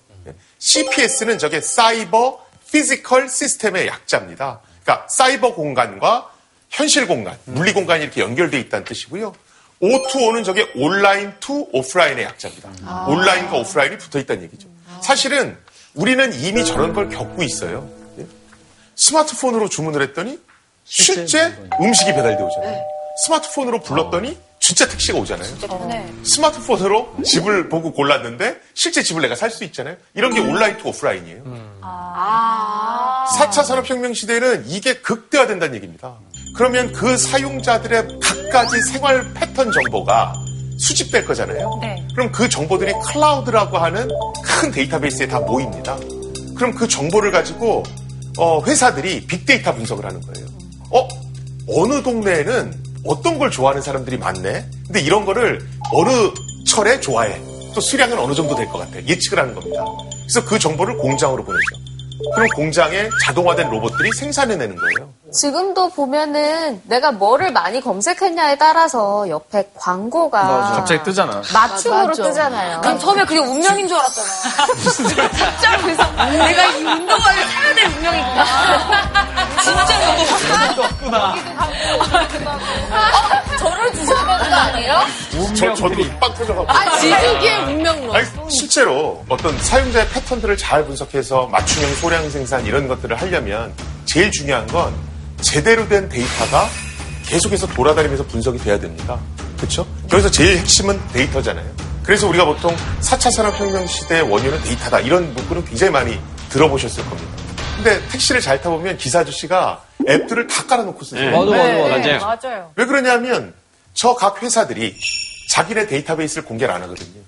CPS는 저게 Cyber Physical System의 약자입니다. 그러니까 사이버 공간과 현실 공간, 물리 공간이 이렇게 연결되어 있다는 뜻이고요. O2O는 저게 Online to Offline의 약자입니다. 온라인과 오프라인이 붙어 있다는 얘기죠. 사실은 우리는 이미 저런 걸 겪고 있어요. 예? 스마트폰으로 주문을 했더니 실제 음식이 배달돼 오잖아요. 스마트폰으로 불렀더니 진짜 택시가 오잖아요. 스마트폰으로 집을 보고 골랐는데 실제 집을 내가 살 수 있잖아요. 이런 게 Online to Offline이에요. 4차 산업혁명 시대에는 이게 극대화된다는 얘기입니다. 그러면 그 사용자들의 갖가지 생활 패턴 정보가 수집될 거잖아요. 네. 그럼 그 정보들이 클라우드라고 하는 큰 데이터베이스에 다 모입니다. 그럼 그 정보를 가지고 어, 회사들이 빅데이터 분석을 하는 거예요. 어? 어느 동네에는 어떤 걸 좋아하는 사람들이 많네? 근데 이런 거를 어느 철에 좋아해? 또 수량은 어느 정도 될 것 같아? 예측을 하는 겁니다. 그래서 그 정보를 공장으로 보내죠. 그럼 공장에 자동화된 로봇들이 생산해내는 거예요. 지금도 보면은 내가 뭐를 많이 검색했냐에 따라서 옆에 광고가 갑자기 뜨잖아. 맞춤으로 맞아. 뜨잖아요. 난 처음에 그게 운명인 줄 알았잖아. 진짜로 그래서 내가 이 운동화를 사야 될 운명이구나. 진짜 저를 주셔야 되는 거 아니에요? 저, 저도 빵 터져가고. 아, 지식의 운명론. 아니, 실제로 어떤 사용자의 패턴들을 잘 분석해서 맞춤형 소량 생산 이런 것들을 하려면 제일 중요한 건 제대로 된 데이터가 계속해서 돌아다니면서 분석이 돼야 됩니다. 그렇죠? 여기서 제일 핵심은 데이터잖아요. 그래서 우리가 보통 4차 산업혁명 시대의 원인은 데이터다 이런 문구는 굉장히 많이 들어보셨을 겁니다. 근데 택시를 잘 타보면 기사 아저씨가 앱들을 다 깔아놓고 쓰세요. 맞아, 맞아, 네, 맞아요. 맞아요. 왜 그러냐면 저 각 회사들이 자기네 데이터베이스를 공개를 안 하거든요.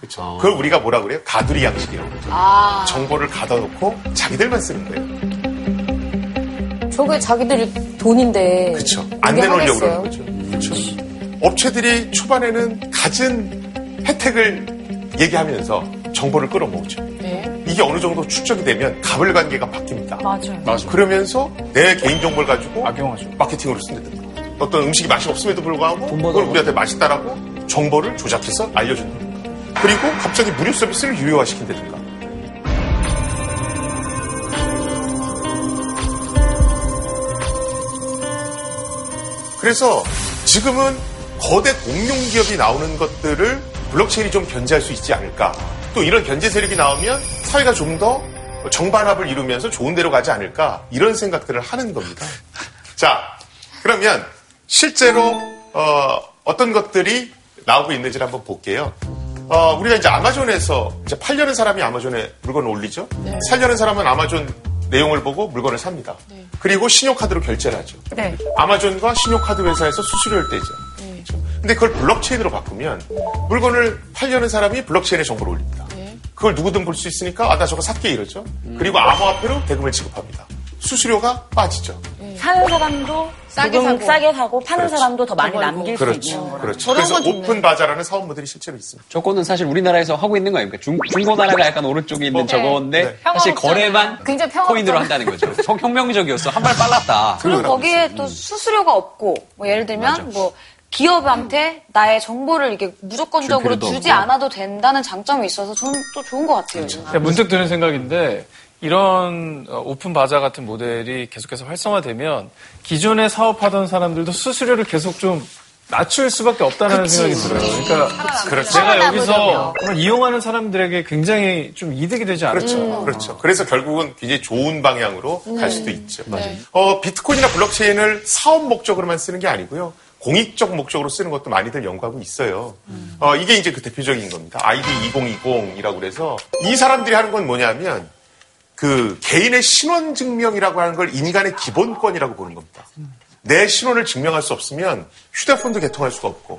그렇죠. 그걸 우리가 뭐라 그래요? 가두리 양식이라고 그러죠. 아. 정보를 가둬놓고 자기들만 쓰는 거예요. 저게 자기들이 돈인데. 그렇죠. 안 내놓으려고? 그러는 거죠. 그렇죠. 업체들이 초반에는 갖은 혜택을 얘기하면서 정보를 끌어모으죠. 네. 이게 어느 정도 축적이 되면 갑을 관계가 바뀝니다. 맞아요. 맞아. 그러면서 내 개인 정보를 가지고 악용하죠. 마케팅으로 쓴다든가 어떤 음식이 맛이 없음에도 불구하고 그걸 우리한테 맛있다라고 정보를 조작해서 알려준다. 그리고 갑자기 무료 서비스를 유료화시킨다든가. 그래서 지금은 거대 공룡 기업이 나오는 것들을 블록체인이 좀 견제할 수 있지 않을까. 또 이런 견제 세력이 나오면 사회가 좀 더 정반합을 이루면서 좋은 데로 가지 않을까. 이런 생각들을 하는 겁니다. 자, 그러면 실제로 어, 떤 것들이 나오고 있는지를 한번 볼게요. 어, 우리가 이제 아마존에서 이제 팔려는 사람이 아마존에 물건을 올리죠. 살려는 사람은 아마존 내용을 보고 물건을 삽니다. 그리고 신용카드로 결제를 하죠. 네. 아마존과 신용카드 회사에서 수수료를 떼죠. 그렇죠? 근데 그걸 블록체인으로 바꾸면 물건을 팔려는 사람이 블록체인에 정보를 올립니다. 그걸 누구든 볼 수 있으니까 아 나 저거 살게 이러죠. 그리고 암호화폐로 대금을 지급합니다. 수수료가 빠지죠. 사는 사람도 싸게 사고. 싸게 사고 파는 그렇죠. 사람도 더 많이. 남길 수 그렇죠. 있는 거라. 그렇죠. 저런 그래서 건 좋네. OpenBazaar라는 사업 모델이 실제로 있습니다. 저거는 사실 우리나라에서 하고 있는 거 아닙니까? 중, 중고나라가 약간 오른쪽에 있는 어, 저건데 네. 사실 평화롭잖아요. 거래만. 코인으로 한다는 거죠. 혁- 혁명적이었어. 한 발 빨랐다. 그리고 거기에 또 수수료가 없고 뭐 예를 들면 뭐 기업한테 나의 정보를 이게 무조건적으로 주지 없고. 않아도 된다는 장점이 있어서 저는 또 좋은 것 같아요. 그냥 문득 드는 생각인데 이런 어, 오픈 바자 같은 모델이 계속해서 활성화되면 기존에 사업하던 사람들도 수수료를 계속 좀 낮출 수밖에 없다는 생각이 들어요. 그러니까 그렇죠. 내가 살아남으려면. 여기서 그걸 이용하는 사람들에게 굉장히 좀 이득이 되지 않을까. 그렇죠. 그렇죠. 그래서 결국은 굉장히 좋은 방향으로 네. 갈 수도 있죠. 어, 비트코인이나 블록체인을 사업 목적으로만 쓰는 게 아니고요. 공익적 목적으로 쓰는 것도 많이들 연구하고 있어요. 어, 이게 이제 그 대표적인 겁니다. 아이디 2020이라고 그래서 이 사람들이 하는 건 뭐냐면 그 개인의 신원 증명이라고 하는 걸 인간의 기본권이라고 보는 겁니다. 내 신원을 증명할 수 없으면 휴대폰도 개통할 수가 없고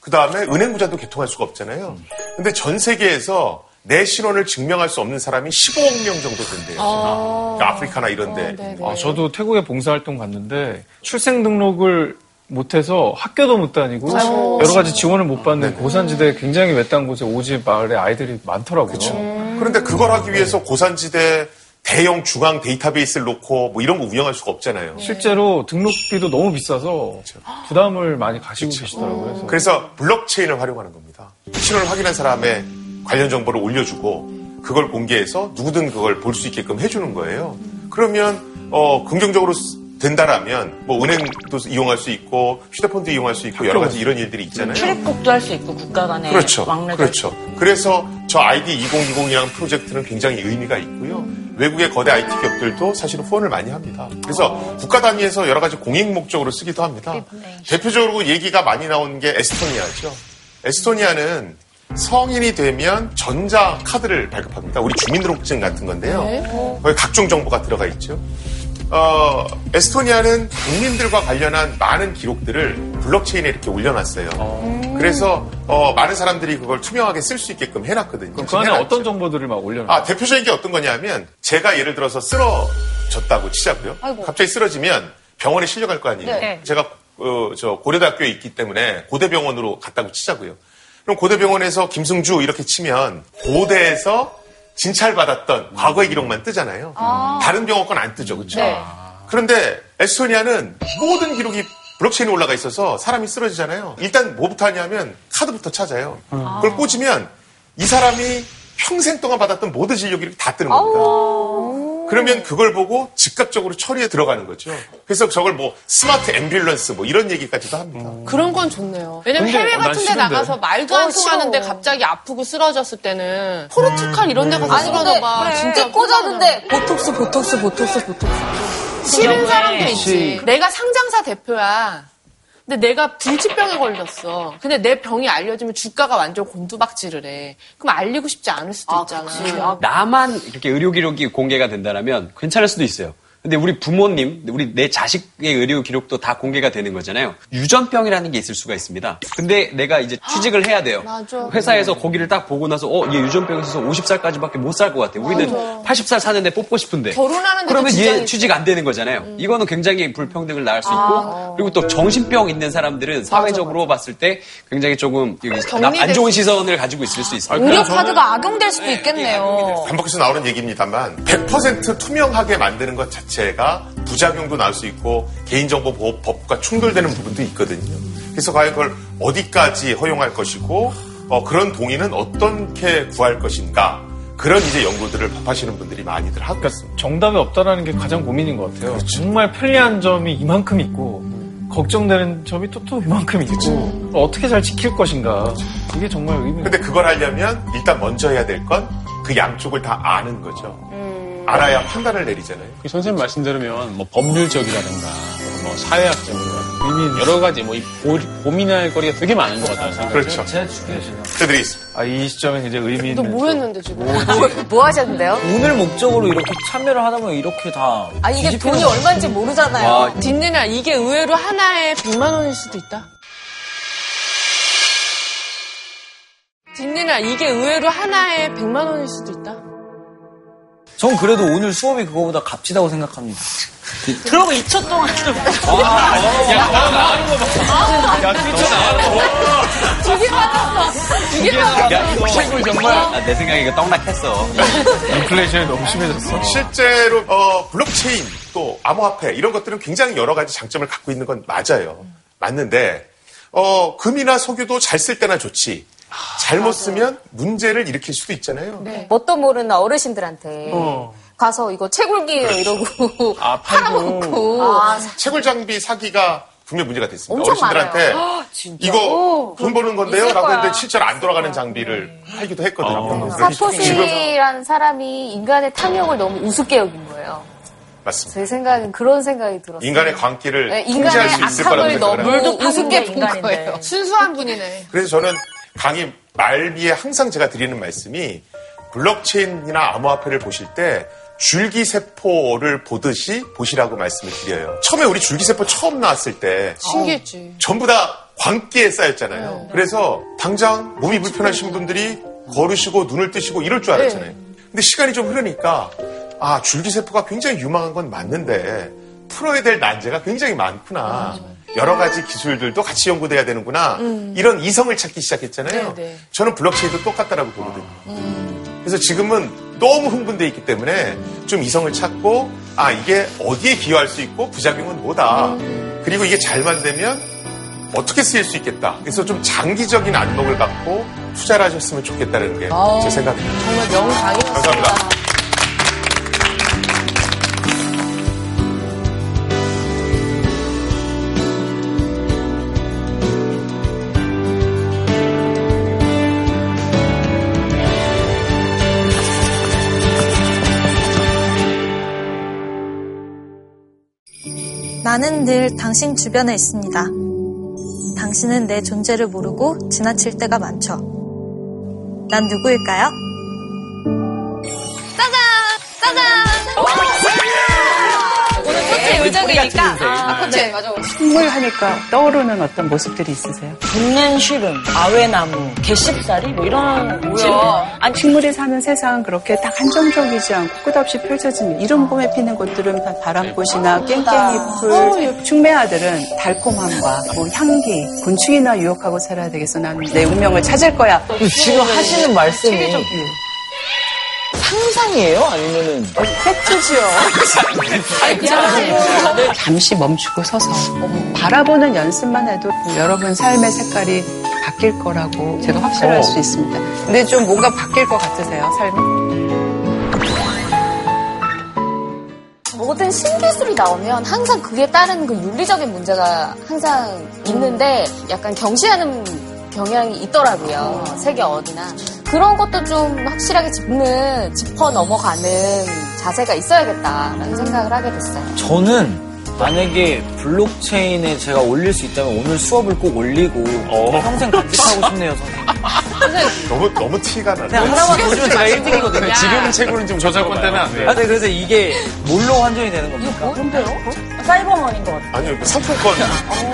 그 다음에 은행 부자도 개통할 수가 없잖아요. 근데 전 세계에서 내 신원을 증명할 수 없는 사람이 15억 명 정도 된대요. 그러니까 아프리카나 이런데. 아, 저도 태국에 봉사활동 갔는데 출생 등록을 못해서 학교도 못 다니고 아이고. 여러 가지 지원을 못 받는 고산지대 굉장히 외딴 곳에 오지 마을에 아이들이 많더라고요. 그런데 그걸 하기 위해서 고산지대 대형 중앙 데이터베이스를 놓고 뭐 이런 거 운영할 수가 없잖아요. 실제로 등록비도 너무 비싸서 부담을 많이 가시고 계시더라고요. 그래서 그래서 블록체인을 활용하는 겁니다. 신원을 확인한 사람의 관련 정보를 올려주고 그걸 공개해서 누구든 그걸 볼 수 있게끔 해주는 거예요. 그러면 어, 긍정적으로 쓰- 된다라면 뭐 은행도 이용할 수 있고 휴대폰도 이용할 수 있고 여러 가지 이런 일들이 있잖아요. 출입국도 할 수 있고 국가 간의 그렇죠. 왕래도 그렇죠. 그래서 저 아이디 2020이라는 프로젝트는 굉장히 의미가 있고요. 외국의 거대 IT 기업들도 사실은 후원을 많이 합니다. 그래서 국가 단위에서 여러 가지 공익 목적으로 쓰기도 합니다. 대표적으로 얘기가 많이 나오는 게 에스토니아죠. 에스토니아는 성인이 되면 전자 카드를 발급합니다. 우리 주민등록증 같은 건데요. 거기 각종 정보가 들어가 있죠. 어, 에스토니아는 국민들과 관련한 많은 기록들을 블록체인에 이렇게 올려놨어요. 그래서 어, 많은 사람들이 그걸 투명하게 쓸 수 있게끔 해놨거든요. 그 안에 해놨죠. 어떤 정보들을 막 올려놔요? 아, 대표적인 게 어떤 거냐면 제가 예를 들어서 쓰러졌다고 치자고요. 아이고. 갑자기 쓰러지면 병원에 실려갈 거 아니에요. 네. 제가 어, 저 고려대학교에 있기 때문에 고대병원으로 갔다고 치자고요. 그럼 고대병원에서 김승주 이렇게 치면 고대에서 진찰받았던 과거의 기록만 뜨잖아요. 아. 다른 병원 건 안 뜨죠, 그렇죠? 네. 그런데 에스토니아는 모든 기록이 블록체인에 올라가 있어서 사람이 쓰러지잖아요. 일단 뭐부터 하냐면 카드부터 찾아요. 그걸 꽂으면 이 사람이 평생 동안 받았던 모든 진료 기록이 다 뜨는 겁니다. 그러면 그걸 보고 즉각적으로 처리에 들어가는 거죠. 그래서 저걸 뭐 스마트 앰뷸런스 뭐 이런 얘기까지도 합니다. 그런 건 좋네요. 왜냐면 해외 난 같은 데. 나가서 말도 안 어, 통하는데. 갑자기 아프고 쓰러졌을 때는 포르투갈 이런 데 가서 아니, 근데 쓰러져 봐. 그래. 진짜 꽂았는데 보톡스, 보톡스, 보톡스, 보톡스. 싫은 사람도 있지. 내가 상장사 대표야. 근데 내가 불치병에 걸렸어. 근데 내 병이 알려지면 주가가 완전 곤두박질을 해. 그럼 알리고 싶지 않을 수도 있잖아. 나만 이렇게 의료 기록이 공개가 된다면 괜찮을 수도 있어요. 근데 우리 부모님, 우리 내 자식의 의료 기록도 다 공개가 되는 거잖아요. 유전병이라는 게 있을 수가 있습니다. 근데 내가 이제 취직을 해야 돼요. 맞아. 회사에서 거기를 딱 보고 나서 어, 얘 유전병 있어서 50살까지밖에 못 살 것 같아. 우리는 맞아. 80살 사는데 뽑고 싶은데. 결혼하는데도 그러면 얘 취직 안 되는 거잖아요. 이거는 굉장히 불평등을 낳을 수 있고 아. 그리고 또 정신병 있는 사람들은 사회적으로 봤을 때 굉장히 조금 안 좋은 수 시선을 가지고 있을 수 있어요. 의료 카드가 악용될 수도 있겠네요. 반복해서 나오는 얘기입니다만 100% 투명하게 만드는 것 자체 가 부작용도 나올 수 있고 개인정보보호법과 충돌되는 부분도 있거든요. 그래서 과연 그걸 어디까지 허용할 것이고 어, 그런 동의는 어떻게 구할 것인가 그런 이제 연구들을 하시는 분들이 많이들 하고 있습니다. 정답이 없다라는 게 가장 고민인 것 같아요. 정말 편리한 점이 이만큼 있고 걱정되는 점이 또 또 이만큼 있고 어떻게 잘 지킬 것인가 이게 정말 의미. 근데 그걸 하려면 일단 먼저 해야 될 건 그 양쪽을 다 아는 거죠. 알아야 판단을 내리잖아요. 그 선생님 말씀 들으면 뭐 법률적이라든가 뭐 사회학적이라든가 의미 여러 가지 뭐이 고민할 거리가 되게 많은 것 같아요. 생각이. 그렇죠. 그들이 아, 이 시점에 이제 의미 있는. 뭐 했는데 지금? 뭐 하셨는데요? 돈을 목적으로 이렇게 참여를 하다 보면 이렇게 다. 아 이게 돈이. 얼마인지 모르잖아요. 와. 딘네나 이게 의외로 하나에 100만 원일 수도 있다. 딘네나 이게 의외로 하나에 100만 원일 수도 있다. 전 그래도 오늘 수업이 그거보다 값지다고 생각합니다. 그러고 2초 동안 좀. 두개 맞았어. 두개 맞았어. 책을 정말 아, 내 생각에 이거 떡락했어. 인플레이션이 너무 심해졌어. 실제로 어, 블록체인 또 암호화폐 이런 것들은 굉장히 여러 가지 장점을 갖고 있는 건 맞아요. 맞는데 어, 금이나 석유도 잘 쓸 때나 좋지. 잘못 쓰면 문제를 일으킬 수도 있잖아요. 뭣도 모르는 어르신들한테 가서 이거 채굴기예요 이러고 아, 팔아먹고 채굴 장비 사기가 분명 문제가 됐습니다. 엄청 어르신들한테 많아요. 이거 돈 버는 건데요? 라고. 했는데 실제로 안 돌아가는 장비를 팔기도 했거든요. 그래서 지금 사토시라는 사람이 인간의 탐욕을 너무 우습게 여긴 거예요. 맞습니다. 제 생각엔 그런 생각이 들었어요. 인간의 광기를 네, 통제할 인간의 수 있을 거라고 악함을 생각을 너무. 우습게 본. 거예요. 순수한 분이네. 그래서 저는 강의 말미에 항상 제가 드리는 말씀이 블록체인이나 암호화폐를 보실 때 줄기세포를 보듯이 보시라고 말씀을 드려요. 처음에 우리 줄기세포 처음 나왔을 때 신기했지. 전부 다 광기에 쌓였잖아요. 그래서 당장 몸이 불편하신 분들이 걸으시고 눈을 뜨시고 이럴 줄 알았잖아요. 근데 시간이 좀 흐르니까 아 줄기세포가 굉장히 유망한 건 맞는데 풀어야 될 난제가 굉장히 많구나. 여러 가지 기술들도 같이 연구돼야 되는구나. 이런 이성을 찾기 시작했잖아요. 네, 네. 저는 블록체인도 똑같다라고 보거든요. 그래서 지금은 너무 흥분돼 있기 때문에 좀 이성을 찾고 아 이게 어디에 기여할 수 있고 부작용은 뭐다. 그리고 이게 잘만 되면 어떻게 쓰일 수 있겠다. 그래서 좀 장기적인 안목을 갖고 투자를 하셨으면 좋겠다는 게 제 생각입니다. 정말 명강이었습니다. 감사합니다. 나는 늘 당신 주변에 있습니다. 당신은 내 존재를 모르고 지나칠 때가 많죠. 난 누구일까요? 짜잔! 짜잔! 오늘 코치 의정이니까. 아, 코치, 맞아. 식물 하니까 떠오르는 어떤 모습들이 있으세요? 붓는 쉬름, 아외나무, 개씹살이 뭐 이런 아니, 식물이 사는 세상은 그렇게 딱 한정적이지 않고 끝없이 펼쳐지는 이런 봄에 피는 곳들은 다 바람꽃이나 깽깽이풀, 충매아들은 달콤함과 뭐 향기, 곤충이나 유혹하고 살아야 되겠어. 나는 내 운명을 찾을 거야. 지금 하시는 말씀이 체계적이에요. 상상이에요? 아니면은 팩트지요. 잠시 멈추고 서서 바라보는 연습만 해도 여러분 삶의 색깔이 바뀔 거라고 제가 확실할 수 있습니다. 근데 좀 뭔가 바뀔 것 같으세요, 삶이? 모든 신기술이 나오면 항상 그에 따른 그 윤리적인 문제가 항상 있는데 약간 경시하는 경향이 있더라고요. 세계 어디나. 그런 것도 좀 확실하게 짚는, 짚어 넘어가는 자세가 있어야겠다라는 생각을 하게 됐어요. 저는 만약에 블록체인에 제가 올릴 수 있다면 오늘 수업을 꼭 올리고 평생 간직하고 싶네요, 선생님. 너무 너무 티가 나네. 그냥 하나만 더 주면 제가 1등이거든요. 지금 책으로는 좀 저작권 때문에 안 돼요. 아, 네, 그래서 이게 뭘로 환전이 되는 겁니까? 뭔데요? 사이버머니인 것 같아요. 아니요, 그 상품권.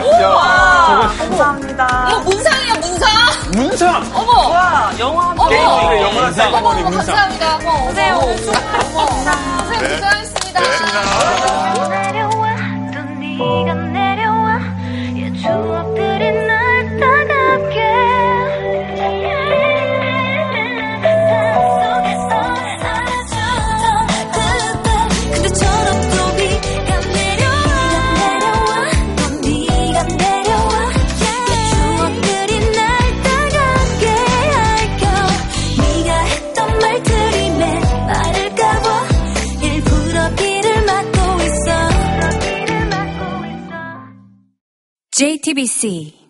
우와, 감사합니다. 이거 문상이에요, 문상! 문상! 어머! 와, 영화 한 어머! 게임, 영화 사이버머니 어머, 문상. 감사합니다. 어머, 선생님, 어머. 오늘 수고, 어머. 선생님, 네. 고생하셨습니다. 내려와 또네 JTBC